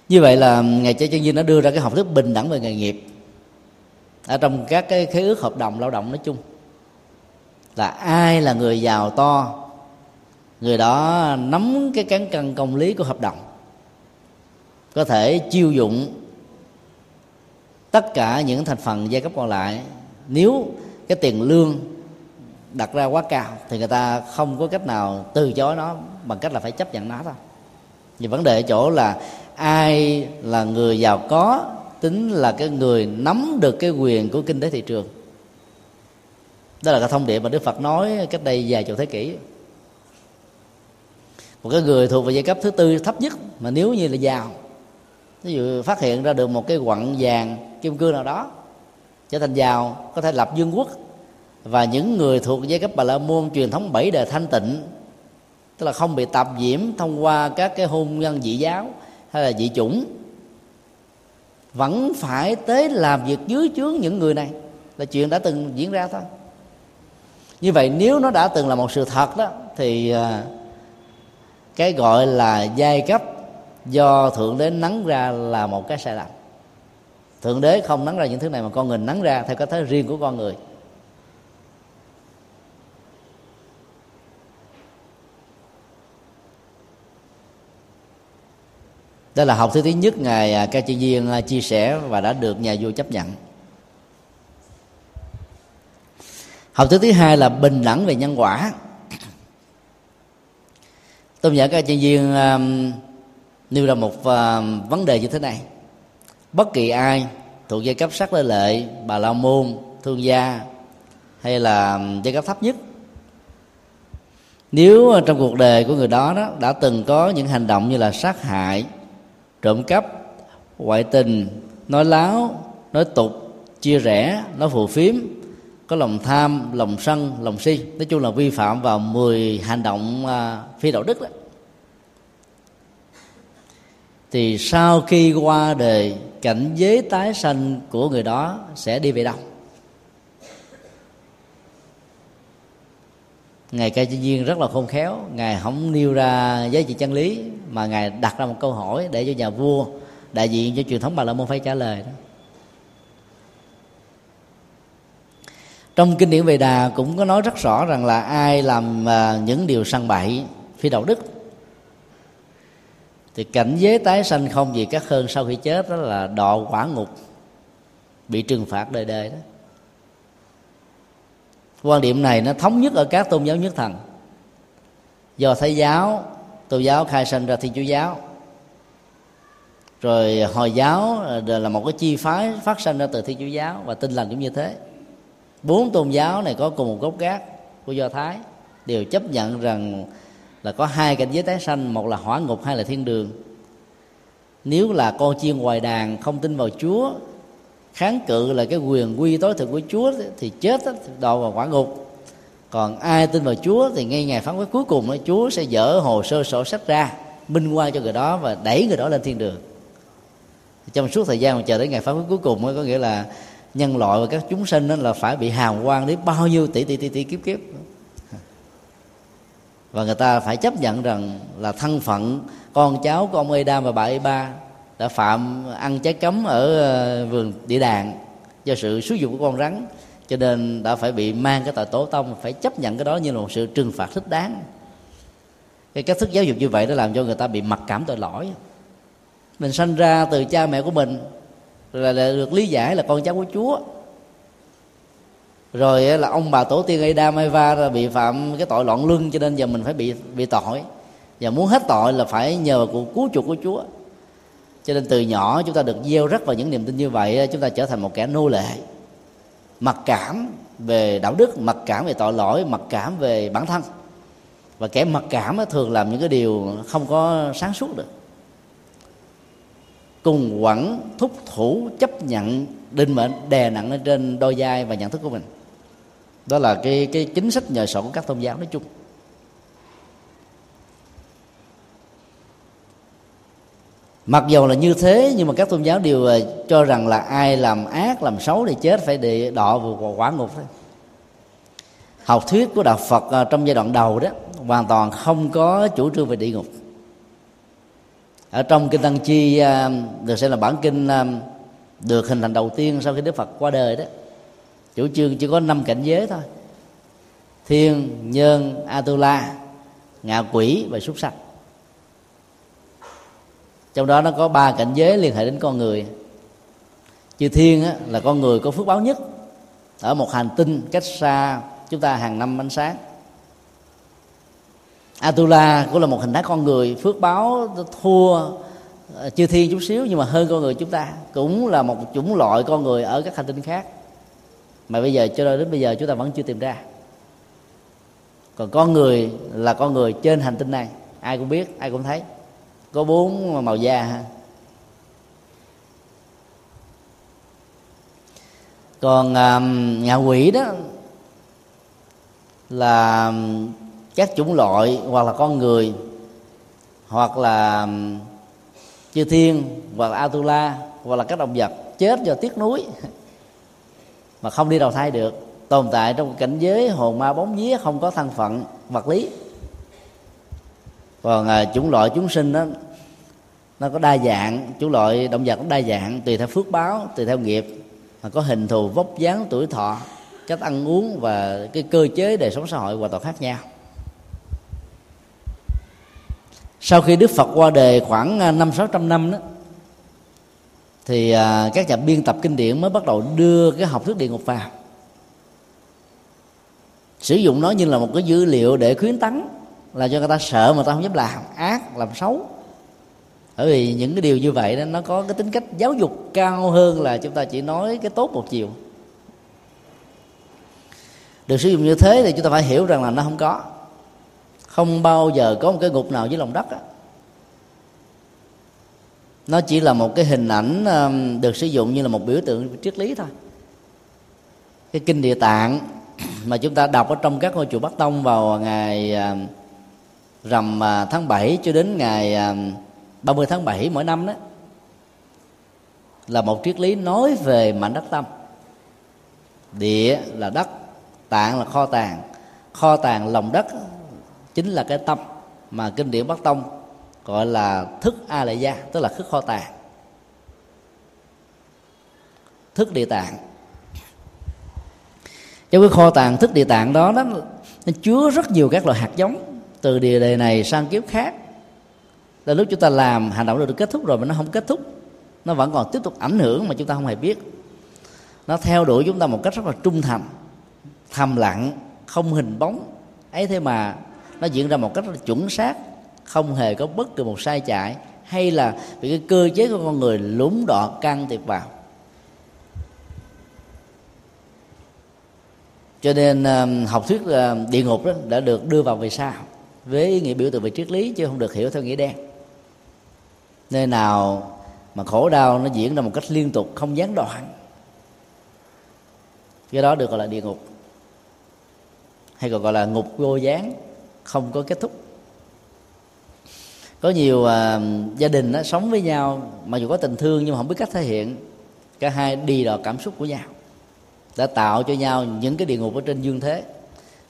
Như vậy là ngài chế chân dinh đã đưa ra cái học thuyết bình đẳng về nghề nghiệp ở trong các cái khế ước hợp đồng lao động nói chung. Là ai là người giàu to, người đó nắm cái cán cân công lý của hợp đồng, có thể chiêu dụng tất cả những thành phần giai cấp còn lại. Nếu cái tiền lương đặt ra quá cao thì người ta không có cách nào từ chối nó bằng cách là phải chấp nhận nó thôi. Vì vấn đề ở chỗ là ai là người giàu có tính là cái người nắm được cái quyền của kinh tế thị trường. Đó là cái thông điệp mà đức phật nói cách đây vài chục thế kỷ. Một cái người thuộc về giai cấp thứ tư, thấp nhất, mà nếu như là giàu, ví dụ phát hiện ra được một cái quặng vàng kim cương nào đó, trở thành giàu, có thể lập vương quốc và những người thuộc giai cấp bà la môn truyền thống bảy đời thanh tịnh, tức là không bị tạp nhiễm thông qua các cái hôn nhân dị giáo hay là dị chủng, vẫn phải tới làm việc dưới chướng những người này. Là chuyện đã từng diễn ra thôi. Như vậy nếu nó đã từng là một sự thật đó, thì à, cái gọi là giai cấp do thượng đế nắng ra là một cái sai lầm. Thượng đế không nắng ra những thứ này mà con người nắng ra theo cái thế riêng của con người. Đó là học thứ thứ nhất ngài à, ca chi viên à, chia sẻ và đã được nhà vua chấp nhận. Học thứ thứ hai là bình đẳng về nhân quả. Tôn giả ca chi viên um, nêu ra một uh, vấn đề như thế này. Bất kỳ ai thuộc giai cấp sắc lê lệ bà la môn thương gia hay là giai cấp thấp nhất nếu trong cuộc đời của người đó đó đã từng có những hành động như là sát hại trộm cắp, ngoại tình, nói láo, nói tục, chia rẽ, nói phù phiếm, có lòng tham, lòng sân, lòng si. Nói chung là vi phạm vào 10 hành động à, phi đạo đức đó. Thì sau khi qua đời, cảnh giới tái sanh của người đó sẽ đi về đâu? Ngài ca chi duyên rất là khôn khéo. Ngài không nêu ra giá trị chân lý, mà ngài đặt ra một câu hỏi để cho nhà vua, đại diện cho truyền thống bà la môn phải trả lời đó. Trong kinh điển về đà cũng có nói rất rõ rằng là ai làm à, những điều săn bậy phi đạo đức, thì cảnh giới tái sanh không gì khác hơn sau khi chết đó là đọa quả ngục, bị trừng phạt đời đời đó quan điểm này nó thống nhất ở các tôn giáo nhất thần. Do thái giáo, tôn giáo khai sinh ra thiên chúa giáo. Rồi hồi giáo ờ, là một cái chi phái phát sinh ra từ thiên chúa giáo và tin lành cũng như thế. Bốn tôn giáo này có cùng một gốc gác của do thái, đều chấp nhận rằng là có hai cảnh giới tái sanh, một là hỏa ngục, hai là thiên đường. Nếu là con chiên ngoài đàn không tin vào chúa kháng cự là cái quyền quy tối thượng của chúa thì chết đọa vào quả ngục. Còn ai tin vào chúa thì ngay ngày phán quyết cuối cùng chúa sẽ dỡ hồ sơ sổ sách ra, minh quan cho người đó và đẩy người đó lên thiên đường. Trong suốt thời gian mà chờ đến ngày phán quyết cuối cùng có nghĩa là nhân loại và các chúng sinh đó là phải bị hàm quan đến bao nhiêu tỷ tỷ tỷ tỷ kiếp kiếp. Và người ta phải chấp nhận rằng là thân phận con cháu của ông Adam và bà Eva đã phạm ăn trái cấm ở ờ, vườn địa đàng do sự xúi dục của con rắn cho nên đã phải bị mang cái tội tổ tông phải chấp nhận cái đó như là một sự trừng phạt thích đáng. Cái cách thức giáo dục như vậy đã làm cho người ta bị mặc cảm tội lỗi. Mình sanh ra từ cha mẹ của mình là, là được lý giải là con cháu của chúa. Rồi ờ, là ông bà tổ tiên Adam Eva bị phạm cái tội loạn luân cho nên giờ mình phải bị bị tội. Và muốn hết tội là phải nhờ cuộc cứu chuộc của Chúa cho nên từ nhỏ chúng ta được gieo rất vào những niềm tin như vậy chúng ta trở thành một kẻ nô lệ. Mặc cảm về đạo đức, mặc cảm về tội lỗi, mặc cảm về bản thân. Và kẻ mặc cảm thường làm những cái điều không có sáng suốt được. Cùng quẩn, thúc thủ, chấp nhận, định mệnh, đè nặng lên trên đôi vai và nhận thức của mình. Đó là cái cái chính sách nhờ sổ của các tôn giáo nói chung. Mặc dù là như thế, nhưng mà các tôn giáo đều ờ, cho rằng là ai làm ác, làm xấu thì chết, phải để đọ vào quả ngục thôi. Học thuyết của đạo phật ờ, trong giai đoạn đầu đó, hoàn toàn không có chủ trương về địa ngục. Ở trong kinh tăng chi ờ, được xem là bản kinh được hình thành đầu tiên sau khi đức phật qua đời đó. Chủ trương chỉ có năm cảnh giới thôi. Thiên, nhân, atula, ngạ quỷ và súc sanh trong đó nó có ba cảnh giới liên hệ đến con người. Chư thiên á, là con người có phước báo nhất. Ở một hành tinh cách xa chúng ta hàng năm ánh sáng. Atula cũng là một hình thái con người phước báo thua ờ, chư thiên chút xíu nhưng mà hơn con người chúng ta. Cũng là một chủng loại con người ở các hành tinh khác. Mà bây giờ cho đến bây giờ chúng ta vẫn chưa tìm ra. Còn con người là con người trên hành tinh này. Ai cũng biết ai cũng thấy có bốn màu da ha. Còn um, ngạ quỷ đó là um, các chủng loại hoặc là con người hoặc là um, chư thiên hoặc là atula hoặc là các động vật chết do tiếc núi mà không đi đầu thai được tồn tại trong cảnh giới hồn ma bóng vía không có thân phận vật lý. Còn à, chủng loại chúng sinh đó nó có đa dạng, chủ loại động vật cũng đa dạng, tùy theo phước báo, tùy theo nghiệp. Mà có hình thù, vóc dáng, tuổi thọ, cách ăn uống và cái cơ chế đời sống xã hội hoàn toàn khác nhau. Sau khi đức phật qua đời khoảng à, năm sáu trăm năm đó, thì à, các nhà biên tập kinh điển mới bắt đầu đưa cái học thuyết địa ngục vào. Sử dụng nó như là một cái dữ liệu để khuyến tấn, là cho người ta sợ mà ta không dám làm, ác, làm xấu bởi vì những cái điều như vậy đó, nó có cái tính cách giáo dục cao hơn là chúng ta chỉ nói cái tốt một chiều. Được sử dụng như thế thì chúng ta phải hiểu rằng là nó không có. Không bao giờ có một cái ngục nào dưới lòng đất đó. nó chỉ là một cái hình ảnh um, được sử dụng như là một biểu tượng triết lý thôi. Cái kinh địa tạng mà chúng ta đọc ở trong các ngôi chùa Bắc Tông vào ngày um, rằm à, tháng 7 cho đến ngày um, 30 tháng 7 mỗi năm đó là một triết lý nói về mảnh đất tâm. Địa là đất tạng là kho tàng. Kho tàng lòng đất chính là cái tâm mà kinh điển bắc tông gọi là thức a lại gia tức là thức kho tàng. Thức địa tạng. Trong cái kho tàng thức địa tạng đó nó, nó chứa rất nhiều các loại hạt giống từ địa đề này sang kiếp khác là lúc chúng ta làm, hành động được kết thúc rồi mà nó không kết thúc, nó vẫn còn tiếp tục ảnh hưởng mà chúng ta không hề biết. Nó theo đuổi chúng ta một cách rất là trung thành, thầm lặng, không hình bóng. Ấy thế mà nó diễn ra một cách rất là chuẩn xác, không hề có bất kỳ một sai chạy hay là vì cái cơ chế của con người lúng đọ can thiệp vào. Cho nên học thuyết địa ngục đó đã được đưa vào về sau với ý nghĩa biểu tượng về triết lý chứ không được hiểu theo nghĩa đen nơi nào mà khổ đau nó diễn ra một cách liên tục không gián đoạn cái đó được gọi là địa ngục hay còn gọi là ngục vô gián không có kết thúc. Có nhiều uh, gia đình đó, sống với nhau mà dù có tình thương nhưng mà không biết cách thể hiện cả hai đi đò cảm xúc của nhau đã tạo cho nhau những cái địa ngục ở trên dương thế.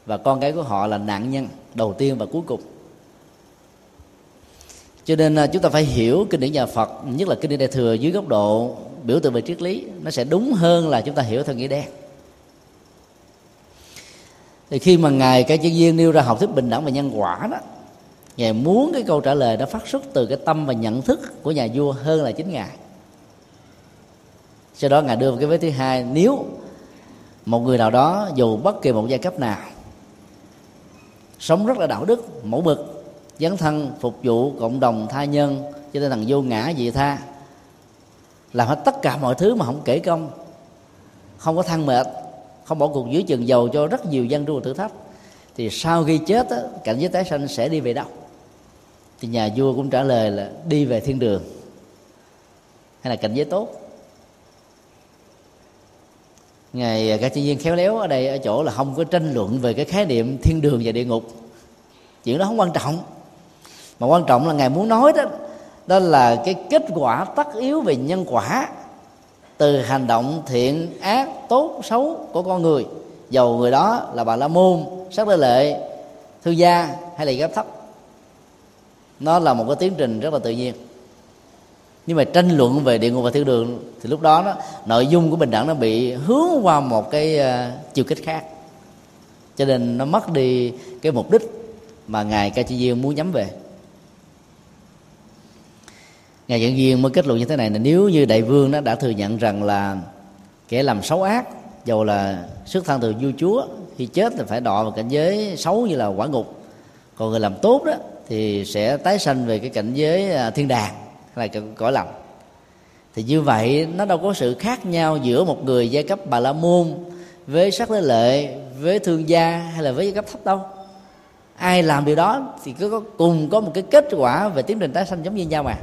Và con cái của họ là nạn nhân đầu tiên và cuối cùng cho nên là chúng ta phải hiểu kinh điển nhà Phật, nhất là kinh điển đại thừa dưới góc độ biểu tượng về triết lý, nó sẽ đúng hơn là chúng ta hiểu theo nghĩa đen. Thì khi mà ngài cái chân viên nêu ra học thuyết bình đẳng và nhân quả đó, ngài muốn cái câu trả lời nó phát xuất từ cái tâm và nhận thức của nhà vua hơn là chính ngài. Sau đó ngài đưa vào cái vế thứ hai, nếu một người nào đó dù bất kỳ một giai cấp nào, sống rất là đạo đức, mẫu mực dấn thân phục vụ cộng đồng tha nhân cho nên thằng vô ngã vị tha. Làm hết tất cả mọi thứ mà không kể công không có than mệt không bỏ cuộc dưới chừng dầu cho rất nhiều dân tru thử thách. Thì sau khi chết á, cảnh giới tái sanh sẽ đi về đâu? Thì nhà vua cũng trả lời là đi về thiên đường. Hay là cảnh giới tốt? Ngài các chuyên viên khéo léo ở đây ở chỗ là không có tranh luận về cái khái niệm thiên đường và địa ngục. Chuyện đó không quan trọng mà quan trọng là ngài muốn nói đó đó là cái kết quả tất yếu về nhân quả từ hành động thiện ác tốt xấu của con người. Dầu người đó là bà la môn sắc đế lệ thư gia hay là gấp thấp. Nó là một cái tiến trình rất là tự nhiên. Nhưng mà tranh luận về địa ngục và thiên đường thì lúc đó, đó nội dung của bình đẳng nó bị hướng qua một cái uh, chiều kích khác. Cho nên nó mất đi cái mục đích mà ngài ca chi diên muốn nhắm về ngài dẫn viên mới kết luận như thế này là nếu như đại vương nó đã thừa nhận rằng là kẻ làm xấu ác, dầu là xuất thân từ vua chúa, khi chết thì phải đọa vào cảnh giới xấu như là quả ngục. Còn người làm tốt đó thì sẽ tái sanh về cái cảnh giới à, thiên đàng, hay là cõi lành thì như vậy, nó đâu có sự khác nhau giữa một người giai cấp bà la môn với sắc lễ lệ, với thương gia hay là với giai cấp thấp đâu. Ai làm điều đó thì cứ có, cùng có một cái kết quả về tiến trình tái sanh giống như nhau mà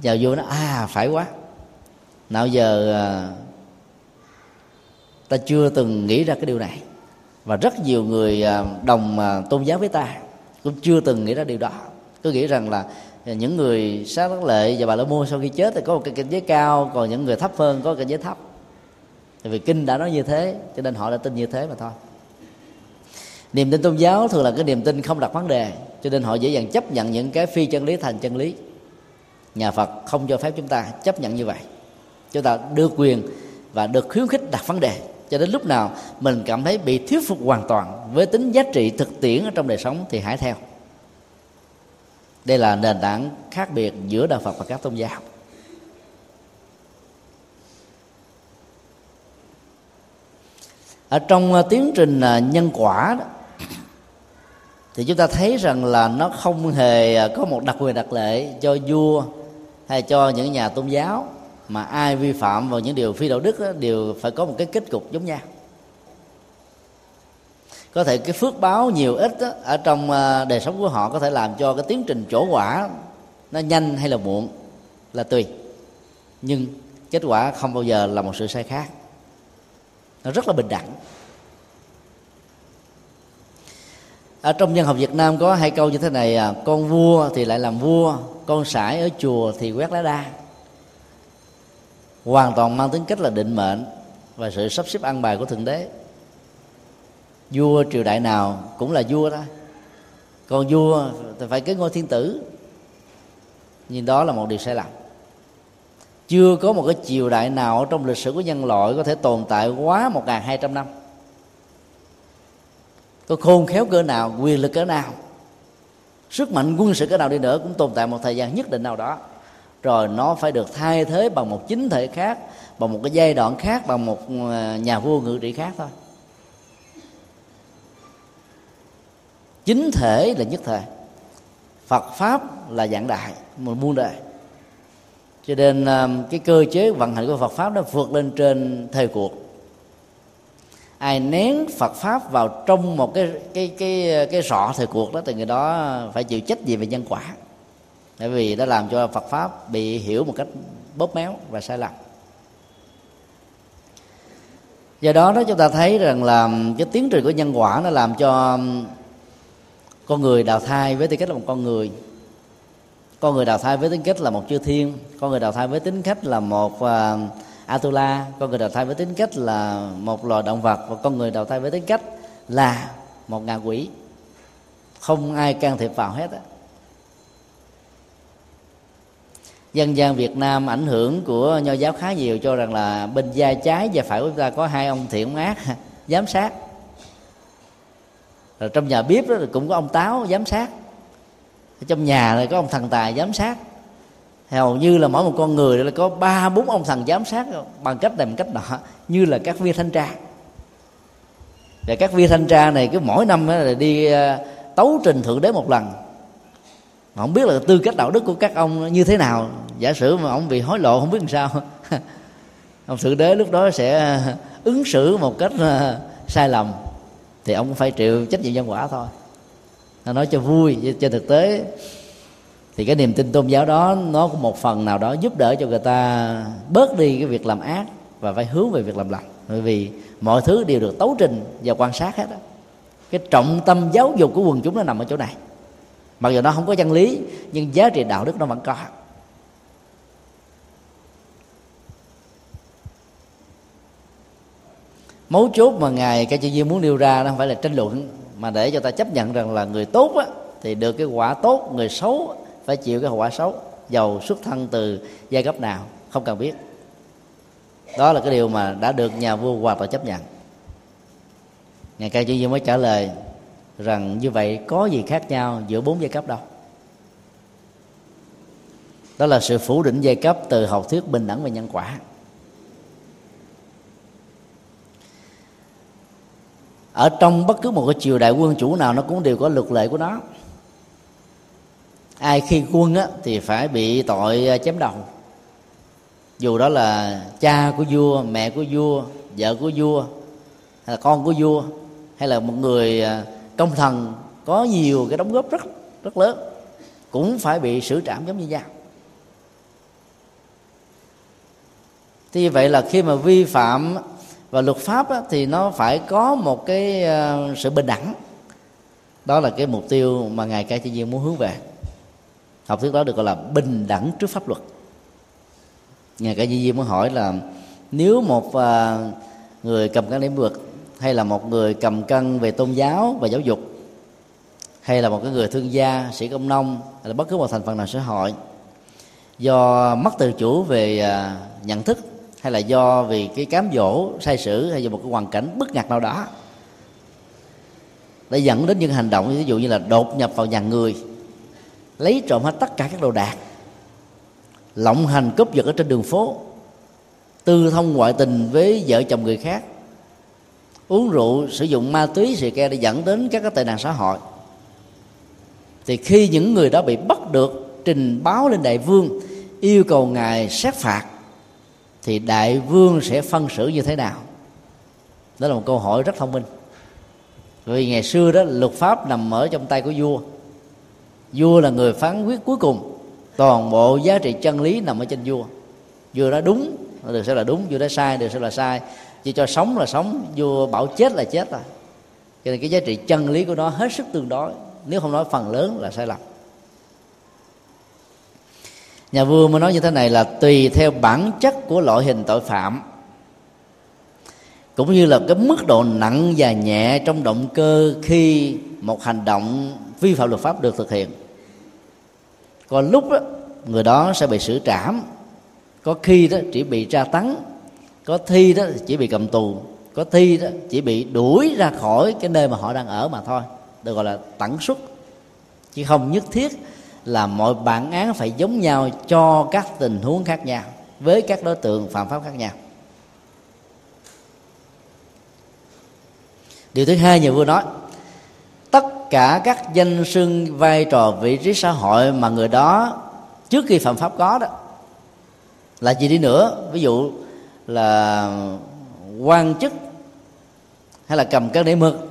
giờ vô nó à phải quá. Nào giờ à, ta chưa từng nghĩ ra cái điều này. Và rất nhiều người à, đồng à, tôn giáo với ta cũng chưa từng nghĩ ra điều đó. Cứ nghĩ rằng là những người sát đất lệ và bà la môn sau khi chết thì có một cái cảnh giới cao, còn những người thấp hơn có cảnh giới thấp. Tại vì kinh đã nói như thế, cho nên họ đã tin như thế mà thôi. Niềm tin tôn giáo thường là cái niềm tin không đặt vấn đề, cho nên họ dễ dàng chấp nhận những cái phi chân lý thành chân lý nhà phật không cho phép chúng ta chấp nhận như vậy. Chúng ta đưa quyền và được khuyến khích đặt vấn đề. Cho đến lúc nào mình cảm thấy bị thuyết phục hoàn toàn với tính giá trị thực tiễn ở trong đời sống thì hãy theo. Đây là nền tảng khác biệt giữa đạo phật và các tôn giáo. Ở trong ờ, tiến trình ờ, nhân quả đó, thì chúng ta thấy rằng là nó không hề ờ, có một đặc quyền đặc lệ cho vua hay cho những nhà tôn giáo mà ai vi phạm vào những điều phi đạo đức đó, đều phải có một cái kết cục giống nhau. Có thể cái phước báo nhiều ít đó, ở trong à, đời sống của họ có thể làm cho cái tiến trình chỗ quả nó nhanh hay là muộn là tùy. Nhưng kết quả không bao giờ là một sự sai khác. Nó rất là bình đẳng. Ở trong dân học Việt Nam có hai câu như thế này à, con vua thì lại làm vua, con sải ở chùa thì quét lá đa. Hoàn toàn mang tính cách là định mệnh và sự sắp xếp ăn bài của thượng đế. Vua triều đại nào cũng là vua thôi còn vua thì phải kế ngôi thiên tử. Nhưng đó là một điều sai lầm. Chưa có một cái triều đại nào trong lịch sử của nhân loại có thể tồn tại quá 1.200 năm có khôn khéo cỡ nào, quyền lực cỡ nào, sức mạnh quân sự cỡ nào đi nữa cũng tồn tại một thời gian nhất định nào đó. Rồi nó phải được thay thế bằng một chính thể khác, bằng một cái giai đoạn khác, bằng một ờ, nhà vua ngự trị khác thôi. Chính thể là nhất thể phật pháp là dạng đại một muôn đời. Cho nên ờ, cái cơ chế vận hành của phật pháp nó vượt lên trên thời cuộc ai nén Phật pháp vào trong một cái cái cái cái sọ thời cuộc đó thì người đó phải chịu trách nhiệm về nhân quả. Bởi vì đã làm cho Phật pháp bị hiểu một cách bóp méo và sai lầm. Do đó đó chúng ta thấy rằng là cái tiến trình của nhân quả nó làm cho con người đào thai với tư cách là một con người. Con người đào thai với tính cách là một chư thiên. Con người đào thai với tính cách là một uh, atula, con người đầu thai với tính cách là một loài động vật và con người đầu thai với tính cách là một ngạ quỷ. Không ai can thiệp vào hết á. Dân gian Việt Nam ảnh hưởng của nho giáo khá nhiều cho rằng là bên da trái và phải của chúng ta có hai ông thiện ông ác giám sát. Rồi trong nhà bếp đó cũng có ông táo giám sát. Trong nhà này có ông thần tài giám sát hầu như là mỗi một con người là có ba, bốn ông thần giám sát bằng cách này, bằng cách nọ, như là các viên thanh tra. Và các viên thanh tra này cứ mỗi năm là đi ờ, tấu trình thượng đế một lần. Mà không biết là tư cách đạo đức của các ông như thế nào. Giả sử mà ông bị hối lộ, không biết làm sao. Ông thượng đế lúc đó sẽ ờ, ứng xử một cách ờ, sai lầm. Thì ông cũng phải chịu trách nhiệm nhân quả thôi. Nói cho vui trên thực tế thì cái niềm tin tôn giáo đó nó có một phần nào đó giúp đỡ cho người ta bớt đi cái việc làm ác và phải hướng về việc làm lành. Bởi vì mọi thứ đều được tấu trình và quan sát hết đó cái trọng tâm giáo dục của quần chúng nó nằm ở chỗ này. Mặc dù nó không có chân lý nhưng giá trị đạo đức nó vẫn có. Mấu chốt mà ngài ca chi muốn nêu ra nó không phải là tranh luận mà để cho ta chấp nhận rằng là người tốt á, thì được cái quả tốt người xấu phải chịu cái hậu quả xấu, giàu xuất thân từ giai cấp nào, không cần biết. Đó là cái điều mà đã được nhà vua hoàn toàn chấp nhận. Ngài ca chuyên viên mới trả lời rằng như vậy có gì khác nhau giữa bốn giai cấp đâu. Đó là sự phủ định giai cấp từ học thuyết bình đẳng và nhân quả. Ở trong bất cứ một cái triều đại quân chủ nào nó cũng đều có luật lệ của nó ai khi quân á, thì phải bị tội à, chém đầu. Dù đó là cha của vua mẹ của vua vợ của vua hay là con của vua hay là một người à, công thần có nhiều cái đóng góp rất rất lớn cũng phải bị xử trảm giống như nhau. Thì vậy là khi mà vi phạm và luật pháp á, thì nó phải có một cái à, sự bình đẳng. Đó là cái mục tiêu mà ngài ca chi viên muốn hướng về học thuyết đó được gọi là bình đẳng trước pháp luật. Ngài cả di viên muốn hỏi là nếu một à, người cầm cân lĩnh vực hay là một người cầm cân về tôn giáo và giáo dục hay là một cái người thương gia, sĩ công nông hay là bất cứ một thành phần nào xã hội do mất tự chủ về à, nhận thức hay là do vì cái cám dỗ, sai sử hay do một cái hoàn cảnh bất ngặt nào đó đã dẫn đến những hành động ví dụ như là đột nhập vào nhà người lấy trộm hết tất cả các đồ đạc. Lộng hành cướp giật ở trên đường phố. Tư thông ngoại tình với vợ chồng người khác. Uống rượu, sử dụng ma túy, xì ke để dẫn đến các cái tệ nạn xã hội. Thì khi những người đó bị bắt được, trình báo lên đại vương, yêu cầu ngài xét phạt, thì đại vương sẽ phân xử như thế nào? Đó là một câu hỏi rất thông minh. Vì ngày xưa đó, luật pháp nằm ở trong tay của vua vua là người phán quyết cuối cùng. Toàn bộ giá trị chân lý nằm ở trên vua. Vua đó đúng, được sẽ là đúng. Vua đó sai, được sẽ là sai. Chỉ cho sống là sống, vua bảo chết là chết rồi cho nên cái giá trị chân lý của nó hết sức tương đối. Nếu không nói phần lớn là sai lầm. Nhà vua mới nói như thế này là tùy theo bản chất của loại hình tội phạm cũng như là cái mức độ nặng và nhẹ trong động cơ khi một hành động vi phạm luật pháp được thực hiện. Còn lúc đó, người đó sẽ bị xử trảm có khi đó chỉ bị tra tấn có thi đó chỉ bị cầm tù có thi đó chỉ bị đuổi ra khỏi cái nơi mà họ đang ở mà thôi. Được gọi là tẩn xuất. Chứ không nhất thiết là mọi bản án phải giống nhau cho các tình huống khác nhau với các đối tượng phạm pháp khác nhau. Điều thứ hai nhà vua nói, tất cả các danh sưng vai trò vị trí xã hội mà người đó trước khi phạm pháp có đó, là gì đi nữa? Ví dụ là quan chức, hay là cầm cân để mực,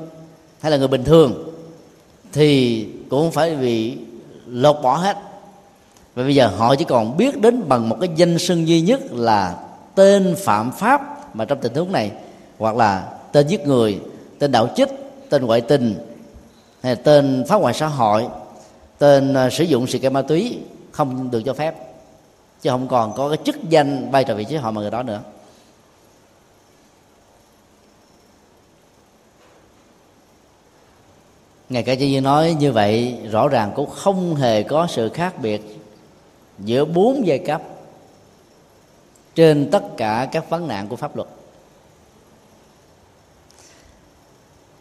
hay là người bình thường, thì cũng phải bị lột bỏ hết. Và bây giờ họ chỉ còn biết đến bằng một cái danh xưng duy nhất là tên phạm pháp mà trong tình huống này, hoặc là tên giết người tên đạo chích tên ngoại tình, hay là tên phá hoại xã hội, tên à, sử dụng sự cây ma túy không được cho phép, chứ không còn có cái chức danh vai trò vị trí họ mà người đó nữa. Ngài cả chi nói như vậy rõ ràng cũng không hề có sự khác biệt giữa bốn giai cấp trên tất cả các vấn nạn của pháp luật.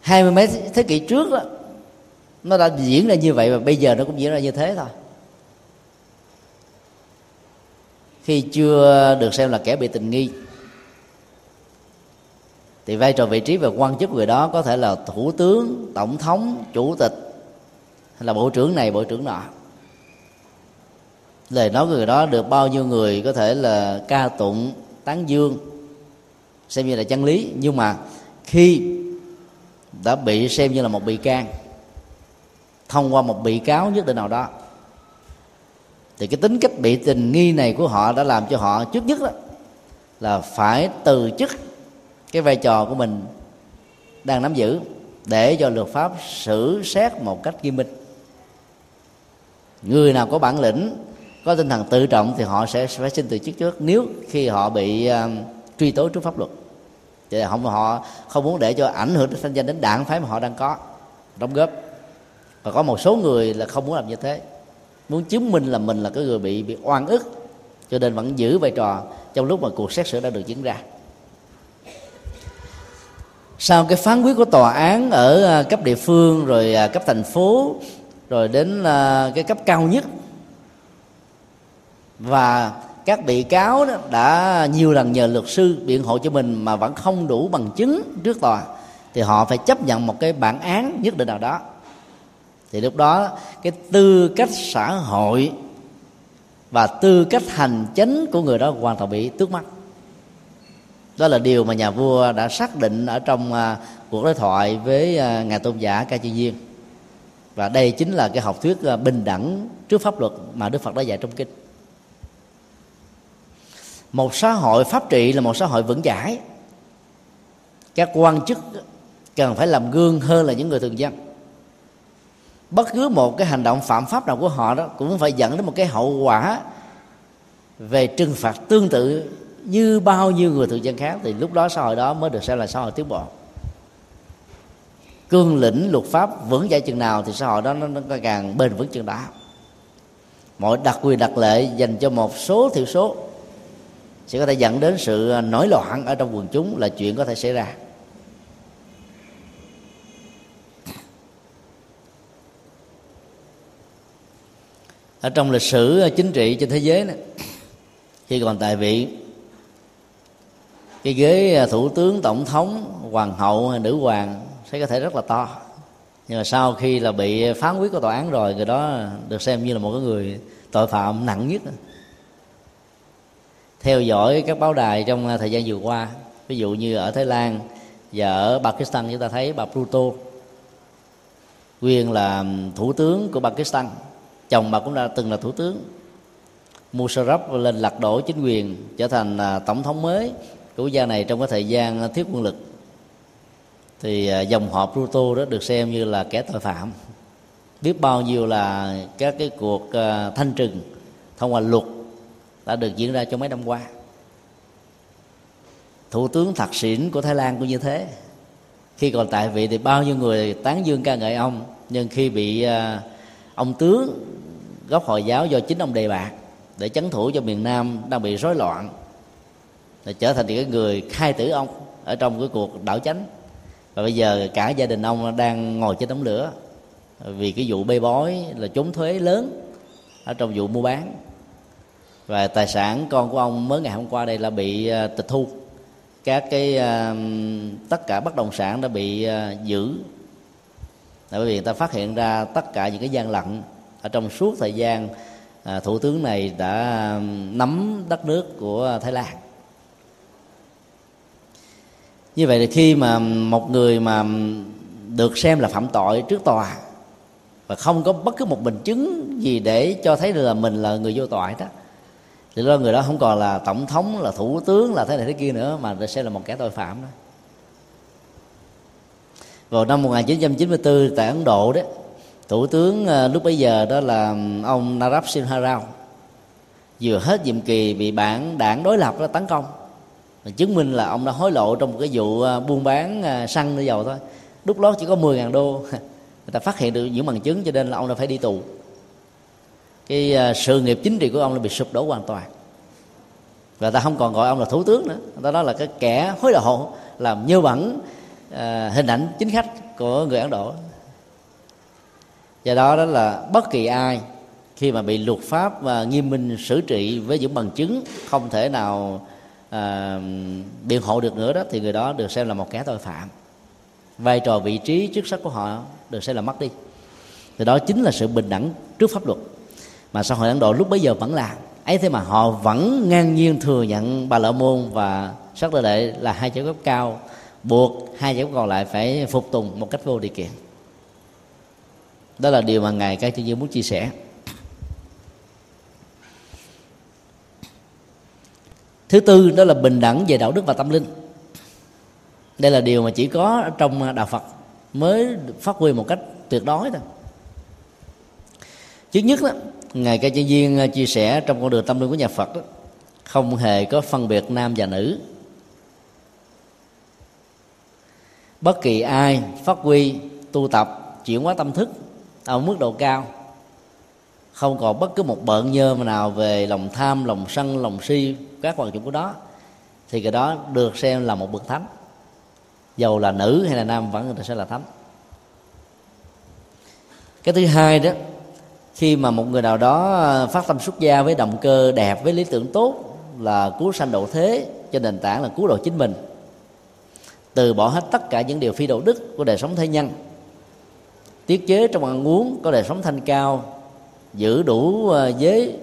Hai mươi mấy thế kỷ trước đó, nó đã diễn ra như vậy và bây giờ nó cũng diễn ra như thế thôi. Khi chưa được xem là kẻ bị tình nghi, thì vai trò vị trí và quan chức người đó có thể là thủ tướng, tổng thống, chủ tịch, hay là bộ trưởng này, bộ trưởng nọ. Lời nói của người đó được bao nhiêu người có thể là ca tụng, tán dương, xem như là chân lý. Nhưng mà khi đã bị xem như là một bị can thông qua một bị cáo nhất định nào đó. Thì cái tính cách bị tình nghi này của họ đã làm cho họ trước nhất đó là phải từ chức cái vai trò của mình đang nắm giữ để cho luật pháp xử xét một cách nghiêm minh. Người nào có bản lĩnh có tinh thần tự trọng thì họ sẽ phải xin từ chức trước. Nếu khi họ bị uh, truy tố trước pháp luật chứ không họ không muốn để cho ảnh hưởng đến thanh danh đến đảng phái mà họ đang có, đóng góp. Và có một số người là không muốn làm như thế. Muốn chứng minh là mình là cái người bị bị oan ức, cho nên vẫn giữ vai trò trong lúc mà cuộc xét xử đã được diễn ra. Sau cái phán quyết của tòa án ở à, cấp địa phương, rồi à, cấp thành phố, rồi đến à, cái cấp cao nhất, và các bị cáo đó đã nhiều lần nhờ luật sư biện hộ cho mình mà vẫn không đủ bằng chứng trước tòa, thì họ phải chấp nhận một cái bản án nhất định nào đó. Thì lúc đó, cái tư cách xã hội và tư cách hành chính của người đó hoàn toàn bị tước mất đó là điều mà nhà vua đã xác định ở trong à, cuộc đối thoại với à, ngài tôn giả ca chi viên và đây chính là cái học thuyết à, bình đẳng trước pháp luật mà đức phật đã dạy trong kinh một xã hội pháp trị là một xã hội vững chãi các quan chức cần phải làm gương hơn là những người thường dân. Bất cứ một cái hành động phạm pháp nào của họ đó cũng phải dẫn đến một cái hậu quả về trừng phạt tương tự như bao nhiêu người thường dân khác thì lúc đó xã hội đó mới được xem là xã hội tiến bộ. Cương lĩnh luật pháp vững chãi chừng nào thì xã hội đó nó, nó càng bền vững chừng đó. Mọi đặc quyền đặc lệ dành cho một số thiểu số sẽ có thể dẫn đến sự nổi loạn ở trong quần chúng là chuyện có thể xảy ra. Ở trong lịch sử chính trị trên thế giới này, khi còn tại vị cái ghế thủ tướng tổng thống hoàng hậu hay nữ hoàng sẽ có thể rất là to. Nhưng mà sau khi là bị phán quyết của tòa án rồi người đó được xem như là một cái người tội phạm nặng nhất theo dõi các báo đài trong à, thời gian vừa qua. Ví dụ như ở thái lan và ở pakistan, chúng ta thấy bà pluto quyền là thủ tướng của Pakistan. Chồng bà cũng đã từng là thủ tướng. Musharraf lên lật đổ chính quyền, trở thành à, tổng thống mới của quốc gia này trong cái thời gian à, thiếu quân lực. Thì dòng họ Pluto đó được xem như là kẻ tội phạm. Biết bao nhiêu là các cái cuộc thanh trừng, thông qua luật đã được diễn ra trong mấy năm qua. Thủ tướng thạc xỉn của thái lan cũng như thế. Khi còn tại vị thì bao nhiêu người tán dương ca ngợi ông, nhưng khi bị à, ông tướng gốc hồi giáo do chính ông đề bạc để chấn thủ cho miền nam đang bị rối loạn để trở thành cái người khai tử ông ở trong cái cuộc đảo chánh. Và bây giờ cả gia đình ông đang ngồi trên đống lửa vì cái vụ bê bối là trốn thuế lớn ở trong vụ mua bán và tài sản con của ông mới ngày hôm qua đây là bị ờ, tịch thu. Các cái ờ, tất cả bất động sản đã bị ờ, giữ. Bởi vì người ta phát hiện ra tất cả những cái gian lận ở trong suốt thời gian à, thủ tướng này đã nắm đất nước của thái lan. Như vậy thì khi mà một người mà được xem là phạm tội trước tòa và không có bất cứ một bằng chứng gì để cho thấy được là mình là người vô tội đó thì đó người đó không còn là tổng thống, là thủ tướng, là thế này thế kia nữa, mà sẽ là một kẻ tội phạm đó. Vào năm 1994 tại Ấn Độ đấy thủ tướng ờ, lúc bấy giờ đó là ông Narab Sinha Rao vừa hết nhiệm kỳ bị bản đảng đối lập đó tấn công. Chứng minh là ông đã hối lộ trong một cái vụ ờ, buôn bán ờ, xăng xăng dầu thôi. Lúc đó chỉ có 10.000 đô, người ta phát hiện được những bằng chứng cho nên là ông đã phải đi tù cái à, sự nghiệp chính trị của ông đã bị sụp đổ hoàn toàn. Và ta không còn gọi ông là thủ tướng nữa. Ta nói là cái kẻ hối lộ làm nhơ bẩn uh, hình ảnh chính khách của người ấn độ. Do đó đó là bất kỳ ai khi mà bị luật pháp và nghiêm minh xử trị với những bằng chứng không thể nào à, biện hộ được nữa đó thì người đó được xem là một kẻ tội phạm. Vai trò vị trí chức sắc của họ được xem là mất đi. Thì đó chính là sự bình đẳng trước pháp luật mà xã hội ấn độ lúc bấy giờ vẫn làm ấy thế mà họ vẫn ngang nhiên thừa nhận bà la môn và sắc đơ đệ là hai chữ cấp cao. Buộc hai chữ còn lại phải phục tùng một cách vô điều kiện. Đó là điều mà ngài ca chân dương muốn chia sẻ. Thứ tư, đó là bình đẳng về đạo đức và tâm linh. Đây là điều mà chỉ có trong đạo phật mới phát huy một cách tuyệt đối thôi. Trước nhất đó ngài ca chân viên ờ, chia sẻ trong con đường tâm linh của nhà phật đó, không hề có phân biệt nam và nữ. Bất kỳ ai phát huy, tu tập, chuyển hóa tâm thức ở mức độ cao, không còn bất cứ một bợn nhơ nào về lòng tham, lòng sân, lòng si, các hoạt dụng của đó, thì cái đó được xem là một bậc thánh. Dầu là nữ hay là nam, vẫn người ta sẽ là thánh. Cái thứ hai đó khi mà một người nào đó ờ, phát tâm xuất gia với động cơ đẹp, với lý tưởng tốt là cứu sanh độ thế trên nền tảng là cứu độ chính mình. Từ bỏ hết tất cả những điều phi đạo đức của đời sống thế nhân. Tiết chế trong ăn uống có đời sống thanh cao, giữ đủ ờ, giới.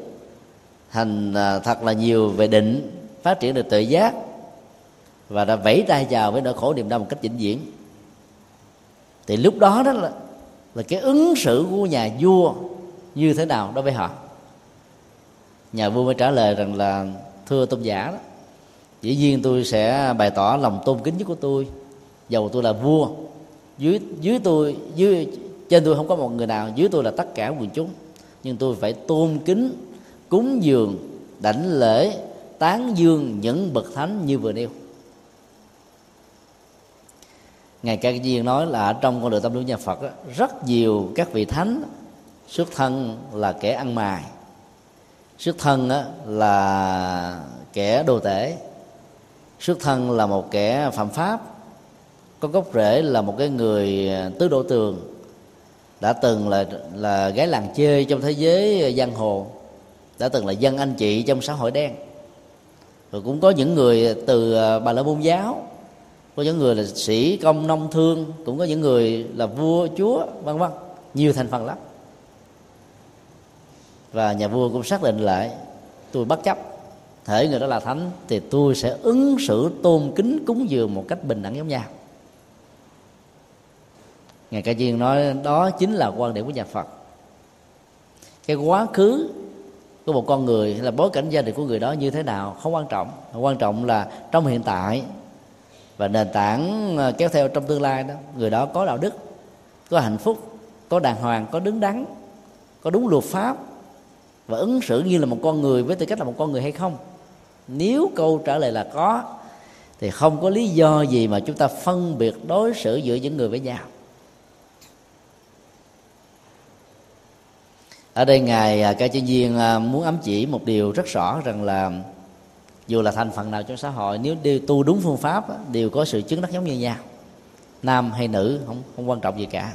Hành ờ, thật là nhiều về định, phát triển được tự giác, và đã vẫy tay chào với nỗi khổ niềm đau một cách vĩnh viễn. Thì lúc đó đó là là cái ứng xử của nhà vua như thế nào đối với họ? Nhà vua mới trả lời rằng là thưa tôn giả đó dĩ nhiên tôi sẽ bày tỏ lòng tôn kính nhất của tôi. Dầu tôi là vua dưới dưới tôi dưới trên tôi không có một người nào dưới tôi là tất cả quần chúng. Nhưng tôi phải tôn kính cúng dường đảnh lễ tán dương những bậc thánh như vừa nêu. Ngài ca diên nói là trong con đường tâm linh nhà phật đó, rất nhiều các vị thánh xuất thân là kẻ ăn mài. Xuất thân á, là kẻ đồ tể. Xuất thân là một kẻ phạm pháp. Có gốc rễ là một cái người à, tứ độ tường. Đã từng là là gái làng chơi trong thế giới à, giang hồ. Đã từng là dân anh chị trong xã hội đen. Rồi cũng có những người từ à, bà la môn giáo. Có những người là sĩ công nông thương. Cũng có những người là vua, chúa, vân vân. Nhiều thành phần lắm và nhà vua cũng xác định lại, tôi bất chấp. Thể người đó là thánh, thì tôi sẽ ứng xử tôn kính cúng dường một cách bình đẳng giống nhau. Ngài ca diên nói đó chính là quan điểm của nhà phật. Cái quá khứ của một con người hay là bối cảnh gia đình của người đó như thế nào không quan trọng. Quan trọng là trong hiện tại và nền tảng ờ, kéo theo trong tương lai đó, người đó có đạo đức, có hạnh phúc, có đàng hoàng, có đứng đắn, có đúng luật pháp và ứng xử như là một con người với tư cách là một con người hay không? Nếu câu trả lời là có, thì không có lý do gì mà chúng ta phân biệt đối xử giữa những người với nhau. Ở đây ngài à, ca chuyên viên à, muốn ám chỉ một điều rất rõ rằng là dù là thành phần nào trong xã hội, nếu đều tu đúng phương pháp đều có sự chứng đắc giống như nhau, nam hay nữ, không không quan trọng gì cả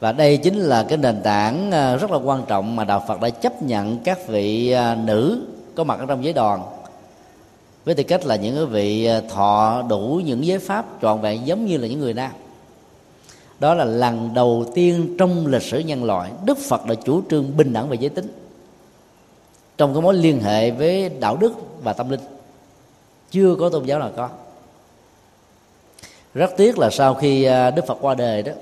và đây chính là cái nền tảng ờ, rất là quan trọng mà đạo Phật đã chấp nhận các vị ờ, nữ có mặt ở trong giới đoàn. Với tư cách là những cái vị ờ, thọ đủ những giới pháp trọn vẹn giống như là những người nam. Đó là lần đầu tiên trong lịch sử nhân loại đức phật đã chủ trương bình đẳng về giới tính trong cái mối liên hệ với đạo đức và tâm linh. Chưa có tôn giáo nào có. Rất tiếc là sau khi đức phật qua đời đó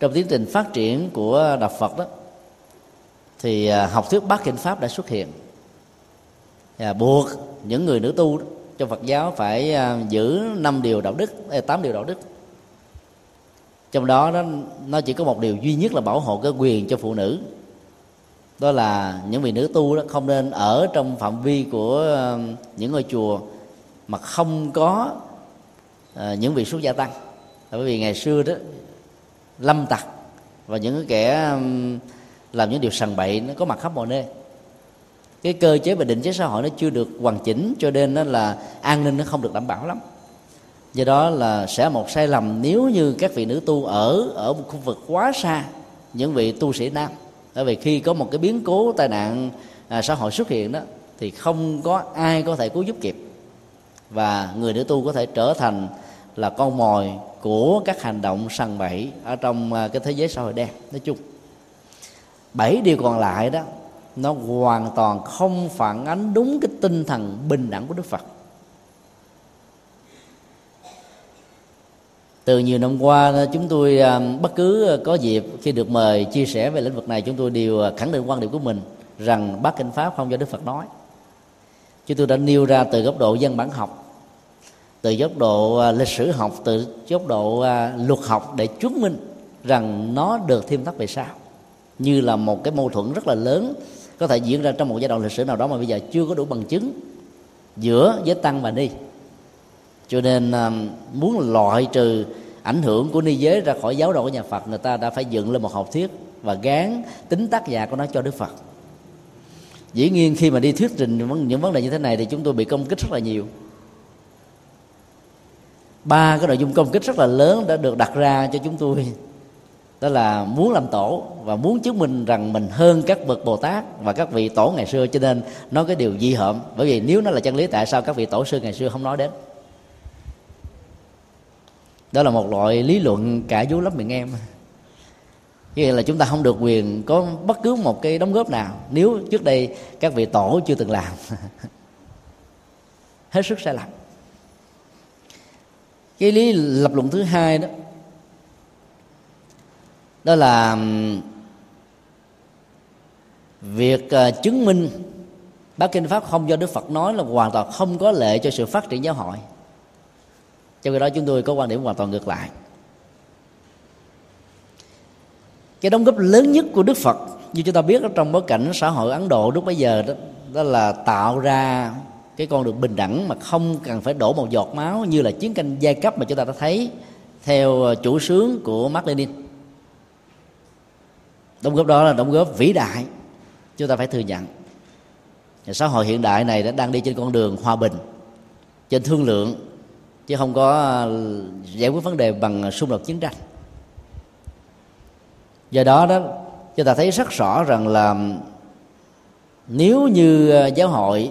trong tiến trình phát triển của đạo phật đó, thì à, học thuyết bát kinh pháp đã xuất hiện. Và buộc những người nữ tu trong phật giáo phải à, giữ năm điều đạo đức tám điều đạo đức. Trong đó nó nó chỉ có một điều duy nhất là bảo hộ cái quyền cho phụ nữ. Đó là những vị nữ tu đó không nên ở trong phạm vi của à, những ngôi chùa mà không có những vị xuất gia tăng. Bởi vì ngày xưa đó lâm tặc. Và những kẻ um, làm những điều sằng bậy nó có mặt khắp mọi nơi. Cái cơ chế và định chế xã hội nó chưa được hoàn chỉnh cho nên nó là an ninh nó không được đảm bảo lắm. Do đó là sẽ một sai lầm nếu như các vị nữ tu ở ở một khu vực quá xa những vị tu sĩ nam. Bởi vì khi có một cái biến cố tai nạn à, xã hội xuất hiện đó thì không có ai có thể cứu giúp kịp. Và người nữ tu có thể trở thành là con mồi của các hành động săn bẫy ở trong à, cái thế giới xã hội đen. Nói chung, bảy điều còn lại đó, nó hoàn toàn không phản ánh đúng cái tinh thần bình đẳng của đức phật. Từ nhiều năm qua à, chúng tôi à, bất cứ có dịp khi được mời chia sẻ về lĩnh vực này, chúng tôi đều khẳng định quan điểm của mình rằng bác kinh pháp không do đức phật nói. Chúng tôi đã nêu ra từ góc độ dân bản học từ góc độ à, lịch sử học, từ góc độ à, luật học để chứng minh rằng nó được thêm thắt về sau. Như là một cái mâu thuẫn rất là lớn có thể diễn ra trong một giai đoạn lịch sử nào đó mà bây giờ chưa có đủ bằng chứng giữa giới tăng và ni. Cho nên à, muốn loại trừ ảnh hưởng của ni giới ra khỏi giáo đồ của nhà Phật, người ta đã phải dựng lên một học thuyết và gán tính tác giả của nó cho Đức Phật. Dĩ nhiên khi mà đi thuyết trình những vấn đề như thế này thì chúng tôi bị công kích rất là nhiều ba cái nội dung công kích rất là lớn đã được đặt ra cho chúng tôi. Đó là muốn làm tổ và muốn chứng minh rằng mình hơn các bậc bồ tát và các vị tổ ngày xưa. Cho nên nói cái điều di hợm. Bởi vì nếu nó là chân lý, tại sao các vị tổ sư ngày xưa không nói đến? Đó là một loại lý luận cả vú lắm miệng em. Nghĩa là chúng ta không được quyền có bất cứ một cái đóng góp nào nếu trước đây các vị tổ chưa từng làm. Hết sức sai lầm cái lý lập luận thứ hai đó đó là việc ờ, chứng minh bác kinh pháp không do đức phật nói là hoàn toàn không có lệ cho sự phát triển giáo hội. Cho khi đó chúng tôi có quan điểm hoàn toàn ngược lại. Cái đóng góp lớn nhất của đức phật, như chúng ta biết ở trong bối cảnh xã hội ấn độ lúc bấy giờ đó đó là tạo ra cái con đường bình đẳng mà không cần phải đổ một giọt máu như là chiến tranh giai cấp mà chúng ta đã thấy theo ờ, chủ sướng của Mark Lenin. Đóng góp đó là đóng góp vĩ đại, chúng ta phải thừa nhận. Xã hội hiện đại này đã đang đi trên con đường hòa bình, trên thương lượng, chứ không có ờ, giải quyết vấn đề bằng xung đột chiến tranh. Do đó đó, chúng ta thấy rất rõ rằng là nếu như ờ, giáo hội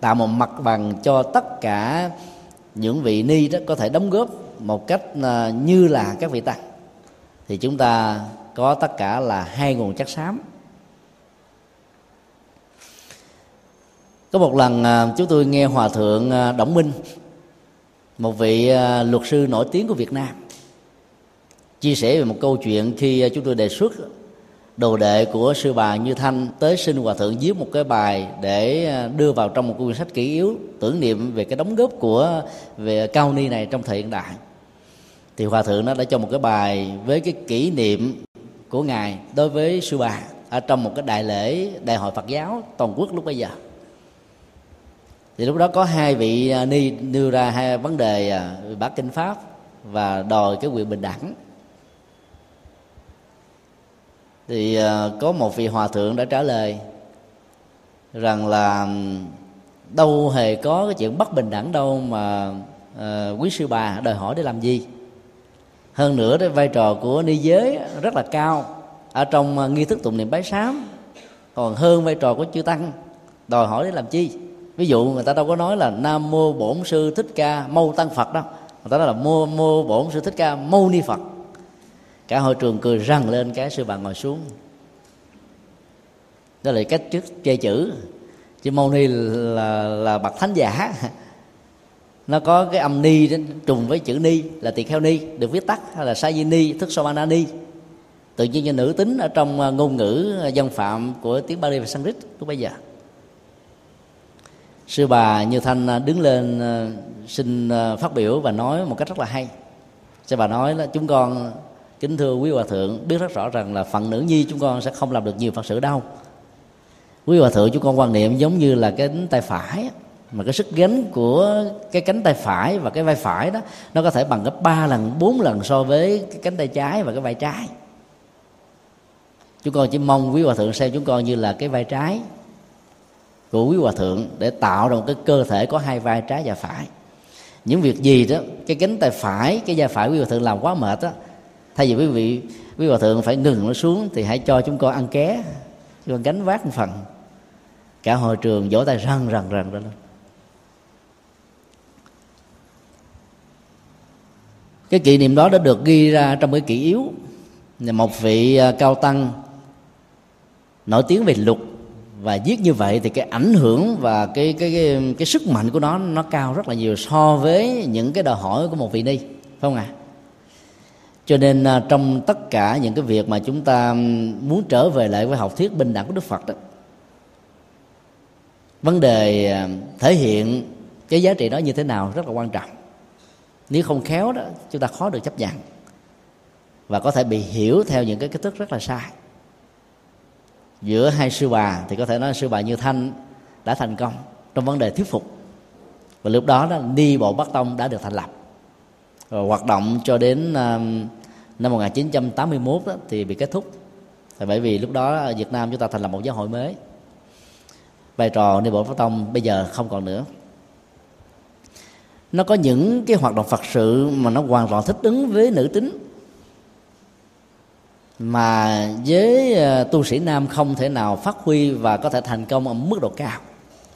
tạo một mặt bằng cho tất cả những vị ni đó có thể đóng góp một cách à, như là các vị tăng. Thì chúng ta có tất cả là hai nguồn chất xám. Có một lần à, chúng tôi nghe hòa thượng à, Đổng Minh, một vị luật sư nổi tiếng của Việt Nam, chia sẻ về một câu chuyện khi chúng tôi đề xuất đồ đệ của sư bà như thanh tới xin hòa thượng viết một cái bài để à, đưa vào trong một quyển sách kỷ yếu, tưởng niệm về cái đóng góp của, về cao ni này trong thời hiện đại. Thì hòa thượng nó đã cho một cái bài với cái kỷ niệm của ngài đối với sư bà ở trong một cái đại lễ đại hội Phật giáo toàn quốc lúc bây giờ. Thì lúc đó có hai vị à, ni đưa ra hai vấn đề à, bác bát kinh pháp và đòi cái quyền bình đẳng thì ờ, có một vị hòa thượng đã trả lời rằng là đâu hề có cái chuyện bất bình đẳng đâu mà uh, quý sư bà đòi hỏi để làm gì. Hơn nữa cái vai trò của ni giới rất là cao. Ở trong ờ, nghi thức tụng niệm bái sám còn hơn vai trò của chư tăng đòi hỏi để làm chi? Ví dụ người ta đâu có nói là nam mô bổn sư thích ca mâu tăng phật đâu người ta nói là mô mô bổn sư thích ca mâu ni phật cả hội trường cười răng lên, cái sư bà ngồi xuống. Đó là cách trước che chữ. Chứ mâu ni là là bậc thánh giả. Nó có cái âm ni trùng với chữ ni, là tỳ kheo ni, được viết tắt hay là sa di ni, thức so ni. Tự nhiên như nữ tính ở trong à, ngôn ngữ à, dân phạm của tiếng Bali và Sanskrit lúc bây giờ. Sư bà như thanh à, đứng lên xin phát biểu và nói một cách rất là hay. Sư bà nói là, chúng con kính thưa quý hòa thượng, biết rất rõ rằng là phận nữ nhi chúng con sẽ không làm được nhiều phật sự đâu. Quý hòa thượng, chúng con quan niệm giống như là cái cánh tay phải mà cái sức gánh của cái cánh tay phải và cái vai phải đó, nó có thể bằng gấp ba lần, bốn lần so với cái cánh tay trái và cái vai trái. Chúng con chỉ mong quý hòa thượng xem chúng con như là cái vai trái của quý hòa thượng để tạo ra một cái cơ thể có hai vai, trái và phải. Những việc gì đó, cái cánh tay phải, cái vai phải quý hòa thượng làm quá mệt đó thay vì quý vị quý hòa thượng phải ngừng nó xuống thì hãy cho chúng con ăn ké. Chúng con gánh vác một phần. Cả hội trường vỗ tay rần rần rần lên. Cái kỷ niệm đó đã được ghi ra trong cái kỷ yếu. Một vị à, cao tăng nổi tiếng về luật. Và viết như vậy thì cái ảnh hưởng và cái cái cái, cái sức mạnh của nó nó cao rất là nhiều so với những cái đòi hỏi của một vị ni phải không ạ? à? Cho nên à, trong tất cả những cái việc mà chúng ta muốn trở về lại với học thuyết bình đẳng của đức phật đó vấn đề à, thể hiện cái giá trị đó như thế nào rất là quan trọng. Nếu không khéo đó chúng ta khó được chấp nhận và có thể bị hiểu theo những cái cách thức rất là sai. Giữa hai sư bà thì có thể nói sư bà như thanh đã thành công trong vấn đề thuyết phục. Và lúc đó đó ni bộ bắc tông đã được thành lập. Và hoạt động cho đến uh, năm 1981 đó, thì bị kết thúc. Tại bởi vì lúc đó ở Việt Nam chúng ta thành lập một giáo hội mới. Vai trò ni bộ pháp tông bây giờ không còn nữa. Nó có những cái hoạt động phật sự mà nó hoàn toàn thích ứng với nữ tính. Mà với ờ, tu sĩ nam không thể nào phát huy và có thể thành công ở mức độ cao.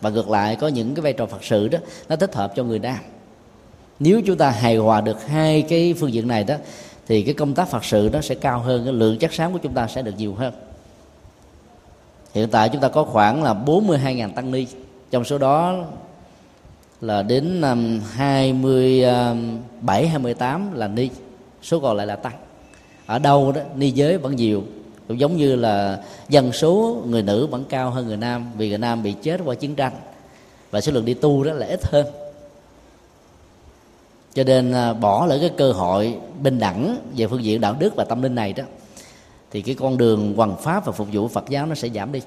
Và ngược lại có những cái vai trò phật sự đó nó thích hợp cho người nam. Nếu chúng ta hài hòa được hai cái phương diện này đó thì cái công tác phật sự nó sẽ cao hơn, cái lượng chất xám của chúng ta sẽ được nhiều hơn. Hiện tại chúng ta có khoảng là 42.000 tăng ni, trong số đó là đến năm 27 28 là ni, số còn lại là tăng. Ở đâu đó, ni giới vẫn nhiều, cũng giống như là dân số người nữ vẫn cao hơn người nam, vì người nam bị chết qua chiến tranh và số lượng đi tu đó là ít hơn cho nên à, bỏ lỡ cái cơ hội bình đẳng về phương diện đạo đức và tâm linh này đó, thì cái con đường hoằng pháp và phục vụ phật giáo nó sẽ giảm đi.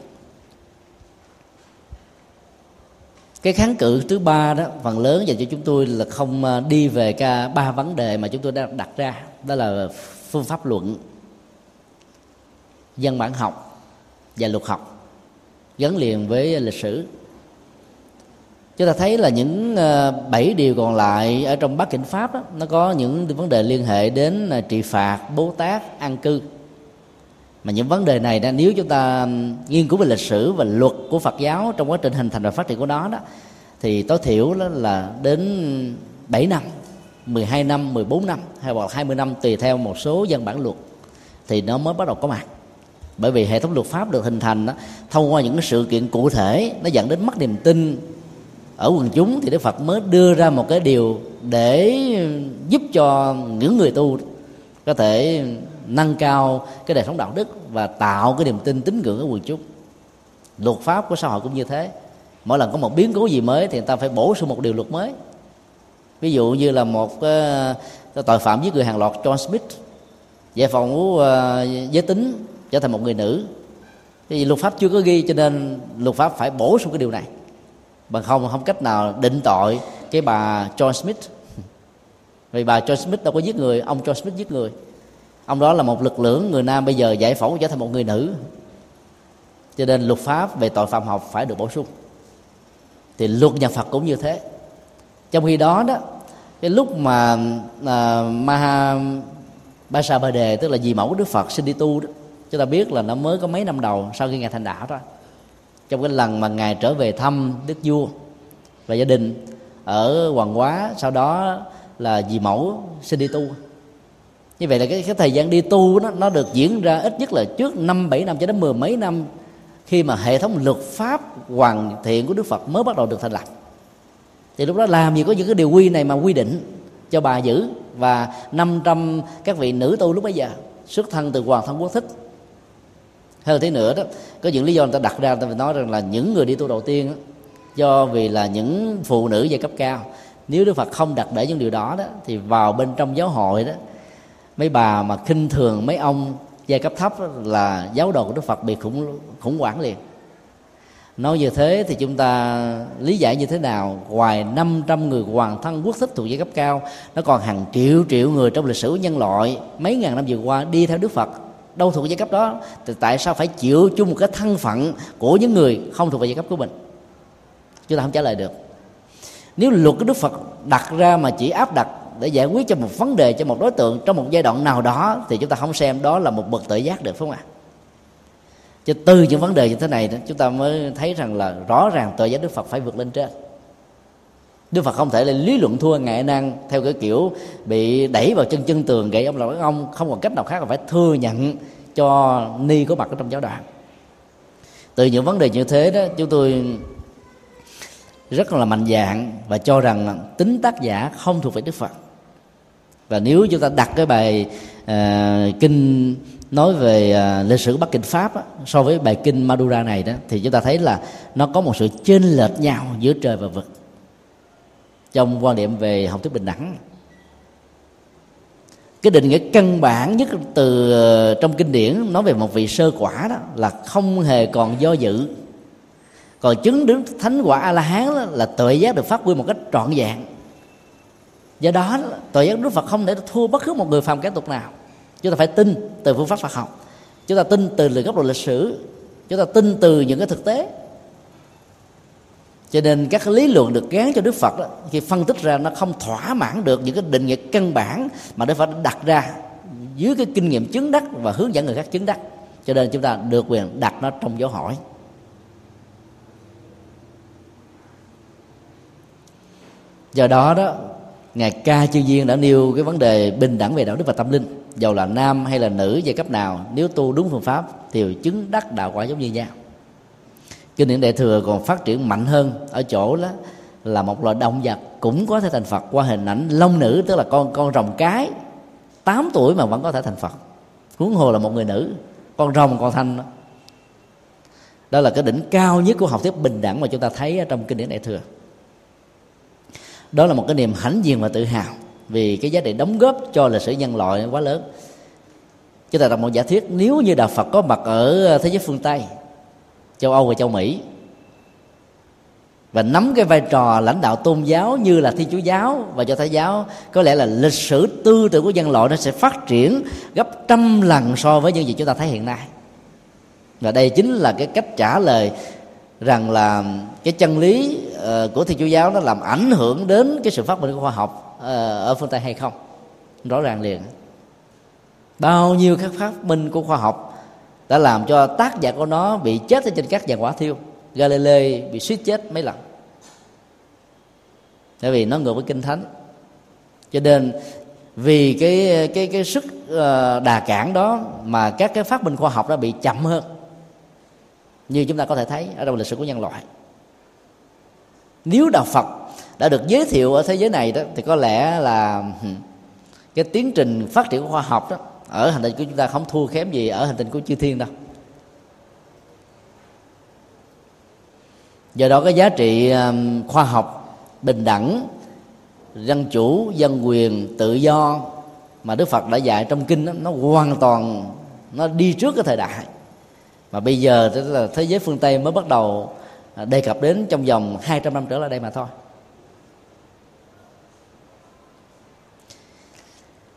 Cái kháng cự thứ ba đó, phần lớn dành cho chúng tôi là không à, đi về cả ba vấn đề mà chúng tôi đã đặt ra. Đó là phương pháp luận, dân bản học và luật học gắn liền với lịch sử chúng ta thấy là những ờ, bảy điều còn lại ở trong bát kinh pháp đó, nó có những vấn đề liên hệ đến ờ, trị phạt bố tát an cư. Mà những vấn đề này đó, nếu chúng ta nghiên cứu về lịch sử và luật của Phật giáo trong quá trình hình thành và phát triển của nó đó thì tối thiểu đó là đến 7 năm 12 năm 14 năm hay hoặc 20 năm tùy theo một số văn bản luật thì nó mới bắt đầu có mặt. Bởi vì hệ thống luật pháp được hình thành đó, thông qua những sự kiện cụ thể nó dẫn đến mất niềm tin ở quần chúng thì Đức Phật mới đưa ra một cái điều để giúp cho những người tu có thể nâng cao cái đời sống đạo đức và tạo cái niềm tin tín ngưỡng ở quần chúng. Luật pháp của xã hội cũng như thế. Mỗi lần có một biến cố gì mới thì người ta phải bổ sung một điều luật mới. Ví dụ như là một cái, tội phạm giết người hàng loạt John Smith giải phòng của ờ, giới tính trở thành một người nữ. Thì luật pháp chưa có ghi cho nên luật pháp phải bổ sung cái điều này bằng không không cách nào định tội cái bà John Smith. Vì bà John Smith đâu có giết người ông John Smith giết người. Ông đó là một lực lượng người nam bây giờ giải phẫu trở thành một người nữ. Cho nên luật pháp về tội phạm học phải được bổ sung. Thì luật nhà Phật cũng như thế. Trong khi đó đó cái lúc mà à, Maha Basa Ba Đề tức là dì mẫu Đức Phật sinh đi tu đó chúng ta biết là nó mới có mấy năm đầu sau khi ngài thành đạo đó trong cái lần mà ngài trở về thăm đức vua và gia đình ở hoàng hóa sau đó là dì mẫu xin đi tu. Như vậy là cái, cái thời gian đi tu nó nó được diễn ra ít nhất là trước năm bảy năm cho đến mười mấy năm khi mà hệ thống luật pháp hoàn thiện của đức phật mới bắt đầu được thành lập. Thì lúc đó làm gì có những cái điều quy này mà quy định cho bà giữ? Và 500 các vị nữ tu lúc bấy giờ xuất thân từ hoàng thân quốc thích hơn thế nữa đó có những lý do người ta đặt ra người ta nói rằng là những người đi tu đầu tiên đó, do vì là những phụ nữ giai cấp cao nếu đức phật không đặt để những điều đó đó thì vào bên trong giáo hội đó mấy bà mà khinh thường mấy ông giai cấp thấp là giáo đồ của đức phật bị khủng khủng hoảng liền. Nói như thế thì chúng ta lý giải như thế nào? Ngoài 500 người hoàng thân quốc thích thuộc giai cấp cao nó còn hàng triệu triệu người trong lịch sử nhân loại mấy ngàn năm vừa qua đi theo đức phật đâu thuộc giai cấp đó, thì tại sao phải chịu chung một cái thân phận của những người không thuộc về giai cấp của mình? Chúng ta không trả lời được. Nếu luật của đức phật đặt ra mà chỉ áp đặt để giải quyết cho một vấn đề, cho một đối tượng trong một giai đoạn nào đó, thì chúng ta không xem đó là một bậc tự giác được, phải không ạ? Cho từ những vấn đề như thế này chúng ta mới thấy rằng là rõ ràng tự giác đức phật phải vượt lên trên. Đức Phật không thể là lý luận thua ngại năng theo cái kiểu bị đẩy vào chân chân tường gậy ông là ông. Không còn cách nào khác là phải thừa nhận cho ni có mặt ở trong giáo đoàn. Từ những vấn đề như thế đó chúng tôi rất là mạnh dạng và cho rằng tính tác giả không thuộc về Đức Phật. Và nếu chúng ta đặt cái bài uh, kinh nói về uh, lịch sử Bắc Kinh Pháp á, so với bài kinh Madura này đó thì chúng ta thấy là nó có một sự chênh lệch nhau giữa trời và vực trong quan niệm về học thuyết bình đẳng, cái định nghĩa căn bản nhất từ ờ, trong kinh điển nói về một vị sơ quả đó là không hề còn do dự. Còn chứng đứng thánh quả a la hán đó là tuệ giác được phát huy một cách trọn vẹn. Do đó, tuệ giác đức phật không thể thua bất cứ một người phàm cái tục nào. Chúng ta phải tin từ phương pháp phật học. Chúng ta tin từ góc độ lịch sử. Chúng ta tin từ những cái thực tế cho nên các lý luận được gán cho đức phật đó, khi phân tích ra nó không thỏa mãn được những cái định nghĩa căn bản mà đức phật đặt ra dưới cái kinh nghiệm chứng đắc và hướng dẫn người khác chứng đắc. Cho nên chúng ta được quyền đặt nó trong dấu hỏi. Do đó đó ngài ca chư viên đã nêu cái vấn đề bình đẳng về đạo đức và tâm linh. Dầu là nam hay là nữ giai cấp nào nếu tu đúng phương pháp thì chứng đắc đạo quả giống như nhau kinh điển đại thừa còn phát triển mạnh hơn ở chỗ đó là một loài động vật cũng có thể thành phật. Qua hình ảnh long nữ, tức là con con rồng cái 8 tuổi mà vẫn có thể thành phật. Huống hồ là một người nữ, con rồng con thanh đó. đó là cái đỉnh cao nhất của học thuyết bình đẳng mà chúng ta thấy ở trong kinh điển đại thừa. Đó là một cái niềm hãnh diện và tự hào vì cái giá trị đóng góp cho lịch sử nhân loại quá lớn. Chúng ta đọc một giả thuyết, nếu như đạo phật có mặt ở thế giới phương tây châu âu và châu mỹ. Và nắm cái vai trò lãnh đạo tôn giáo như là thiên chúa giáo và cho thái giáo có lẽ là lịch sử tư tưởng của dân loại nó sẽ phát triển gấp trăm lần so với những gì chúng ta thấy hiện nay. Và đây chính là cái cách trả lời rằng là cái chân lý uh, của thiên chúa giáo nó làm ảnh hưởng đến cái sự phát minh của khoa học uh, ở phương tây hay không? Rõ ràng liền. Bao nhiêu các phát minh của khoa học đã làm cho tác giả của nó bị chết ở trên các giàn quả thiêu. Galilei bị suýt chết mấy lần. Tại vì nó ngược với kinh thánh. Cho nên, vì cái cái cái sức ờ, đà cản đó mà các cái phát minh khoa học đã bị chậm hơn. Như chúng ta có thể thấy ở trong lịch sử của nhân loại. Nếu đạo Phật đã được giới thiệu ở thế giới này đó, thì có lẽ là cái tiến trình phát triển của khoa học đó ở hành tinh của chúng ta không thua kém gì ở hành tinh của chư thiên đâu. Do đó cái giá trị um, khoa học bình đẳng dân chủ dân quyền tự do mà đức phật đã dạy trong kinh đó, nó hoàn toàn nó đi trước cái thời đại. Mà bây giờ tức là thế giới phương tây mới bắt đầu à, đề cập đến trong vòng 200 năm trở lại đây mà thôi.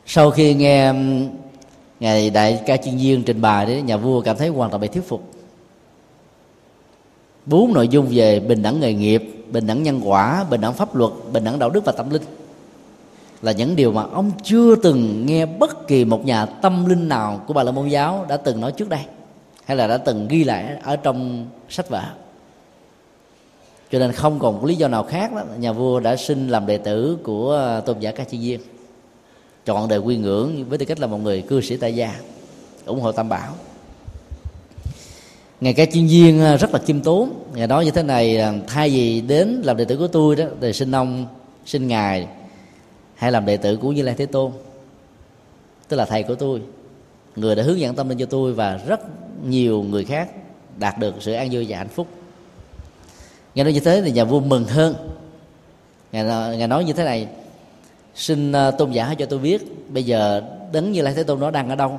Sau khi nghe um, ngày đại ca chuyên viên trình bày đấy, nhà vua cảm thấy hoàn toàn bị thuyết phục. Bốn nội dung về bình đẳng nghề nghiệp, bình đẳng nhân quả, bình đẳng pháp luật, bình đẳng đạo đức và tâm linh là những điều mà ông chưa từng nghe bất kỳ một nhà tâm linh nào của bà la môn giáo đã từng nói trước đây, hay là đã từng ghi lại ở trong sách vở. Cho nên không còn một lý do nào khác đó, nhà vua đã xin làm đệ tử của tôn giả ca chi viên chọn đời quy ngưỡng với tư cách là một người cư sĩ tại gia ủng hộ tam bảo. Ngày ca chuyên viên à, rất là khiêm tốn. Ngày nói như thế này à, thay vì đến làm đệ tử của tôi đó thì xin ông xin ngài hay làm đệ tử của như lai thế tôn tức là thầy của tôi người đã hướng dẫn tâm linh cho tôi và rất nhiều người khác đạt được sự an vui và hạnh phúc. Nghe nói như thế thì nhà vua mừng hơn. Ngài, ngài nói như thế này xin à, tôn giả cho tôi biết bây giờ đến như lai thế tôn nó đang ở đâu?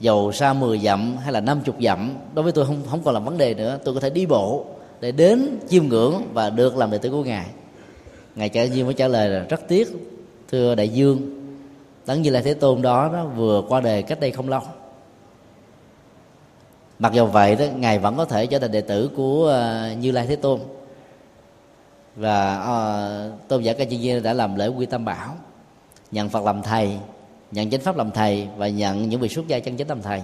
Dầu xa 10 dặm hay là 50 dặm? Đối với tôi không không còn là vấn đề nữa. Tôi có thể đi bộ để đến chiêm ngưỡng và được làm đệ tử của ngài. Ngài trả nhiên mới trả lời là rất tiếc thưa đại dương tấn như lai thế tôn đó, nó vừa qua đời cách đây không lâu. Mặc dù vậy đó ngài vẫn có thể trở thành đệ tử của à, như lai thế tôn và uh, tôn giả ca chi viên đã làm lễ quy tam bảo nhận phật làm thầy nhận chánh pháp làm thầy và nhận những vị xuất gia chân chánh làm thầy.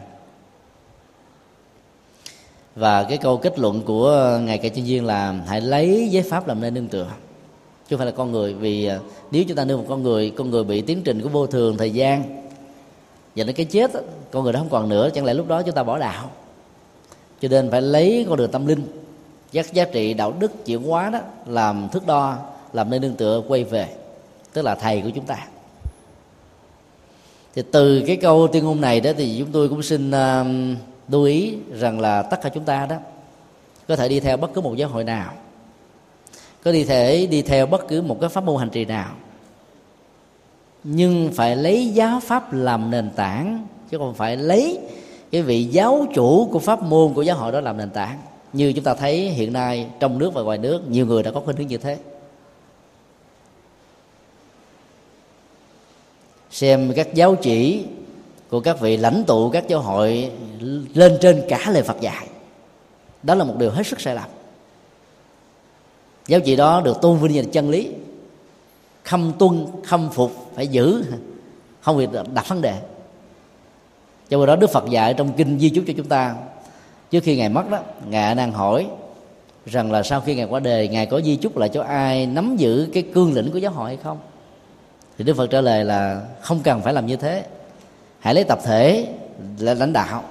Và cái câu kết luận của ngài ca chi viên là hãy lấy giới pháp làm nơi nương tựa chứ không phải là con người. Vì ờ, nếu chúng ta nương một con người con người bị tiến trình của vô thường thời gian và đến cái chết con người đó không còn nữa chẳng lẽ lúc đó chúng ta bỏ đạo? Cho nên phải lấy con đường tâm linh các giá trị đạo đức chuyển hóa đó, làm thước đo, làm nơi nương tựa, quay về, tức là thầy của chúng ta. Thì từ cái câu tuyên ngôn này đó thì chúng tôi cũng xin um, lưu ý rằng là tất cả chúng ta đó có thể đi theo bất cứ một giáo hội nào, có đi thể đi theo bất cứ một cái pháp môn hành trì nào, nhưng phải lấy giáo pháp làm nền tảng, chứ không phải lấy cái vị giáo chủ của pháp môn của giáo hội đó làm nền tảng như chúng ta thấy, hiện nay trong nước và ngoài nước, nhiều người đã có khuynh hướng như thế. Xem các giáo chỉ của các vị lãnh tụ các giáo hội lên trên cả lời Phật dạy. Đó là một điều hết sức sai lầm. Giáo chỉ đó được tôn vinh như là chân lý. Khâm tuân, khâm phục, phải giữ. Không việc đặt vấn đề. Cho nên đó đức phật dạy trong kinh di chúc cho chúng ta trước khi ngài mất đó ngài đang hỏi rằng là sau khi ngài qua đời ngài có di chúc lại cho ai nắm giữ cái cương lĩnh của giáo hội hay không? Thì đức phật trả lời là không cần phải làm như thế. Hãy lấy tập thể là lãnh đạo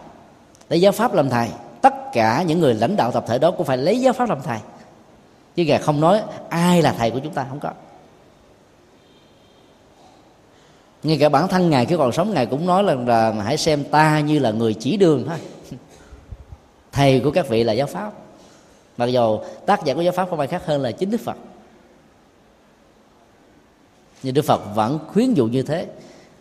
lấy giáo pháp làm thầy. Tất cả những người lãnh đạo tập thể đó cũng phải lấy giáo pháp làm thầy. Chứ ngài không nói ai là thầy của chúng ta không có. Ngay cả bản thân ngài khi còn sống ngài cũng nói là, là hãy xem ta như là người chỉ đường thôi thầy của các vị là giáo pháp. Mặc dù tác giả của giáo pháp không ai khác hơn là chính đức phật. Nhưng đức phật vẫn khuyến dụ như thế.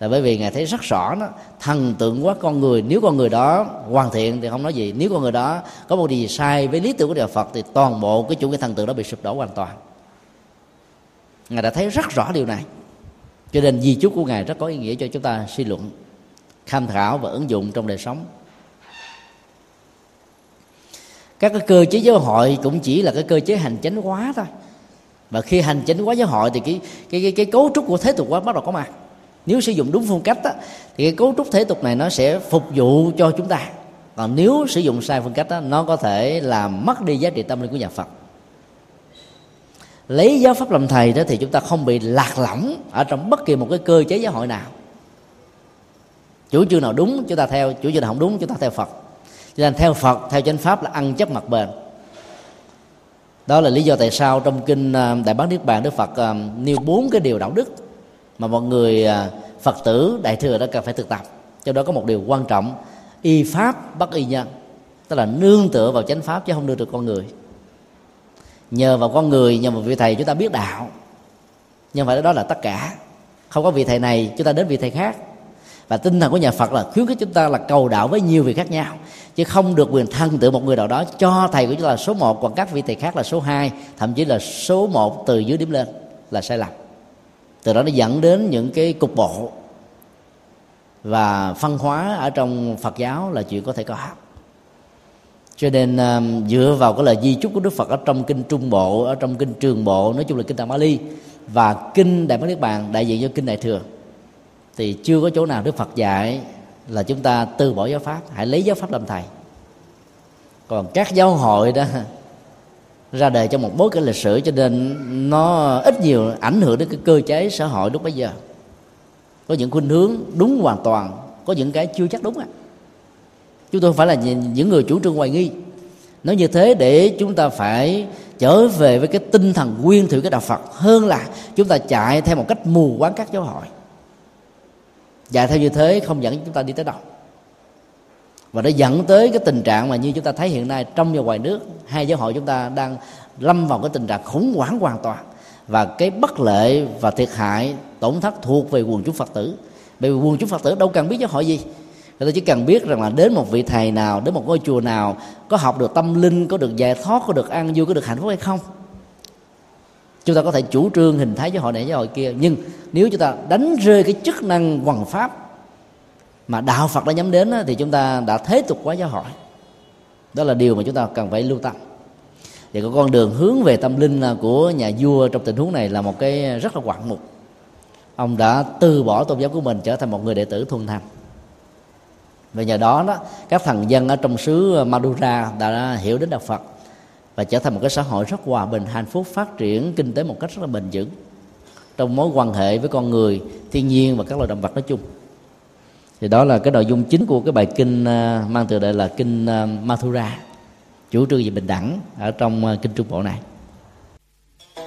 Là bởi vì ngài thấy rất rõ đó thần tượng quá con người, nếu con người đó hoàn thiện thì không nói gì. Nếu con người đó có một điều gì sai với lý tưởng của đạo phật thì toàn bộ cái chủ nghĩa thần tượng đó bị sụp đổ hoàn toàn. Ngài đã thấy rất rõ điều này. Cho nên di chúc của ngài rất có ý nghĩa cho chúng ta suy luận, tham khảo và ứng dụng trong đời sống các cái cơ chế giáo hội cũng chỉ là cái cơ chế hành chánh hóa thôi. Và khi hành chánh hóa giáo hội thì cái cái cái, cái cấu trúc của thế tục quá bắt đầu có mặt. Nếu sử dụng đúng phương cách đó, thì cái cấu trúc thế tục này nó sẽ phục vụ cho chúng ta. Còn nếu sử dụng sai phương cách đó, nó có thể làm mất đi giá trị tâm linh của nhà phật. Lấy giáo pháp làm thầy đó thì chúng ta không bị lạc lõng ở trong bất kỳ một cái cơ chế giáo hội nào. Chủ trương nào đúng chúng ta theo chủ trương nào không đúng chúng ta theo phật cho nên theo phật, theo chánh pháp là ăn chấp mặt bền. Đó là lý do tại sao trong kinh à, đại bát niết bàn đức phật à, nêu bốn cái điều đạo đức mà mọi người à, phật tử, đại thừa đã cần phải thực tập. Trong đó có một điều quan trọng, y pháp bất y nhân, tức là nương tựa vào chánh pháp chứ không nương tựa con người. Nhờ vào con người, nhờ vào vị thầy chúng ta biết đạo. Nhưng phải đó là tất cả. Không có vị thầy này, chúng ta đến vị thầy khác và tinh thần của nhà Phật là khuyến khích chúng ta là cầu đạo với nhiều vị khác nhau. Chứ không được quyền thân tự một người nào đó cho thầy của chúng ta là số 1 còn các vị thầy khác là số 2 thậm chí là số 1 từ dưới điểm lên là sai lầm. Từ đó nó dẫn đến những cái cục bộ. Và phân hóa ở trong Phật giáo là chuyện có thể có cho nên um, dựa vào cái lời di chúc của Đức Phật ở trong kinh Trung Bộ ở trong kinh Trường Bộ nói chung là kinh Tạng Bali và kinh Đại Bát Niết Bàn đại diện cho kinh Đại Thừa thì chưa có chỗ nào Đức Phật dạy là chúng ta từ bỏ giáo pháp, hãy lấy giáo pháp làm thầy. Còn các giáo hội đó ra đời trong một bối cảnh lịch sử, cho nên nó ít nhiều ảnh hưởng đến cái cơ chế xã hội lúc bấy giờ. Có những khuynh hướng đúng hoàn toàn, có những cái chưa chắc đúng á. Chúng tôi không phải là những người chủ trương hoài nghi. Nói như thế để chúng ta phải trở về với cái tinh thần nguyên thủy cái đạo phật, hơn là chúng ta chạy theo một cách mù quáng các giáo hội chạy theo như thế không dẫn chúng ta đi tới đâu và nó dẫn tới cái tình trạng mà như chúng ta thấy hiện nay trong và ngoài nước, hai giáo hội chúng ta đang lâm vào cái tình trạng khủng hoảng hoàn toàn. Và cái bất lệ và thiệt hại, tổn thất thuộc về quần chúng phật tử. Bởi vì quần chúng phật tử đâu cần biết giáo hội gì. Người ta chỉ cần biết rằng là đến một vị thầy nào, đến một ngôi chùa nào, có học được tâm linh, có được giải thoát, có được an vui, có được hạnh phúc hay không chúng ta có thể chủ trương hình thái giáo hội này, giáo hội kia. Nhưng nếu chúng ta đánh rơi cái chức năng hoằng pháp mà đạo phật đã nhắm đến thì chúng ta đã thế tục quá giáo hội. Đó là điều mà chúng ta cần phải lưu tâm. Và cái con đường hướng về tâm linh à, của nhà vua trong tình huống này là một cái rất là quạng mục. Ông đã từ bỏ tôn giáo của mình trở thành một người đệ tử thuần thành. Và nhờ đó đó, các thần dân ở trong xứ Madura đã hiểu đến đạo Phật và trở thành một cái xã hội rất hòa bình, hạnh phúc, phát triển, kinh tế một cách rất là bền vững. Trong mối quan hệ với con người, thiên nhiên và các loài động vật nói chung. Thì đó là cái nội dung chính của cái bài kinh à, mang tựa đề là kinh à, Mathura, chủ trương về bình đẳng ở trong à, kinh trung bộ này.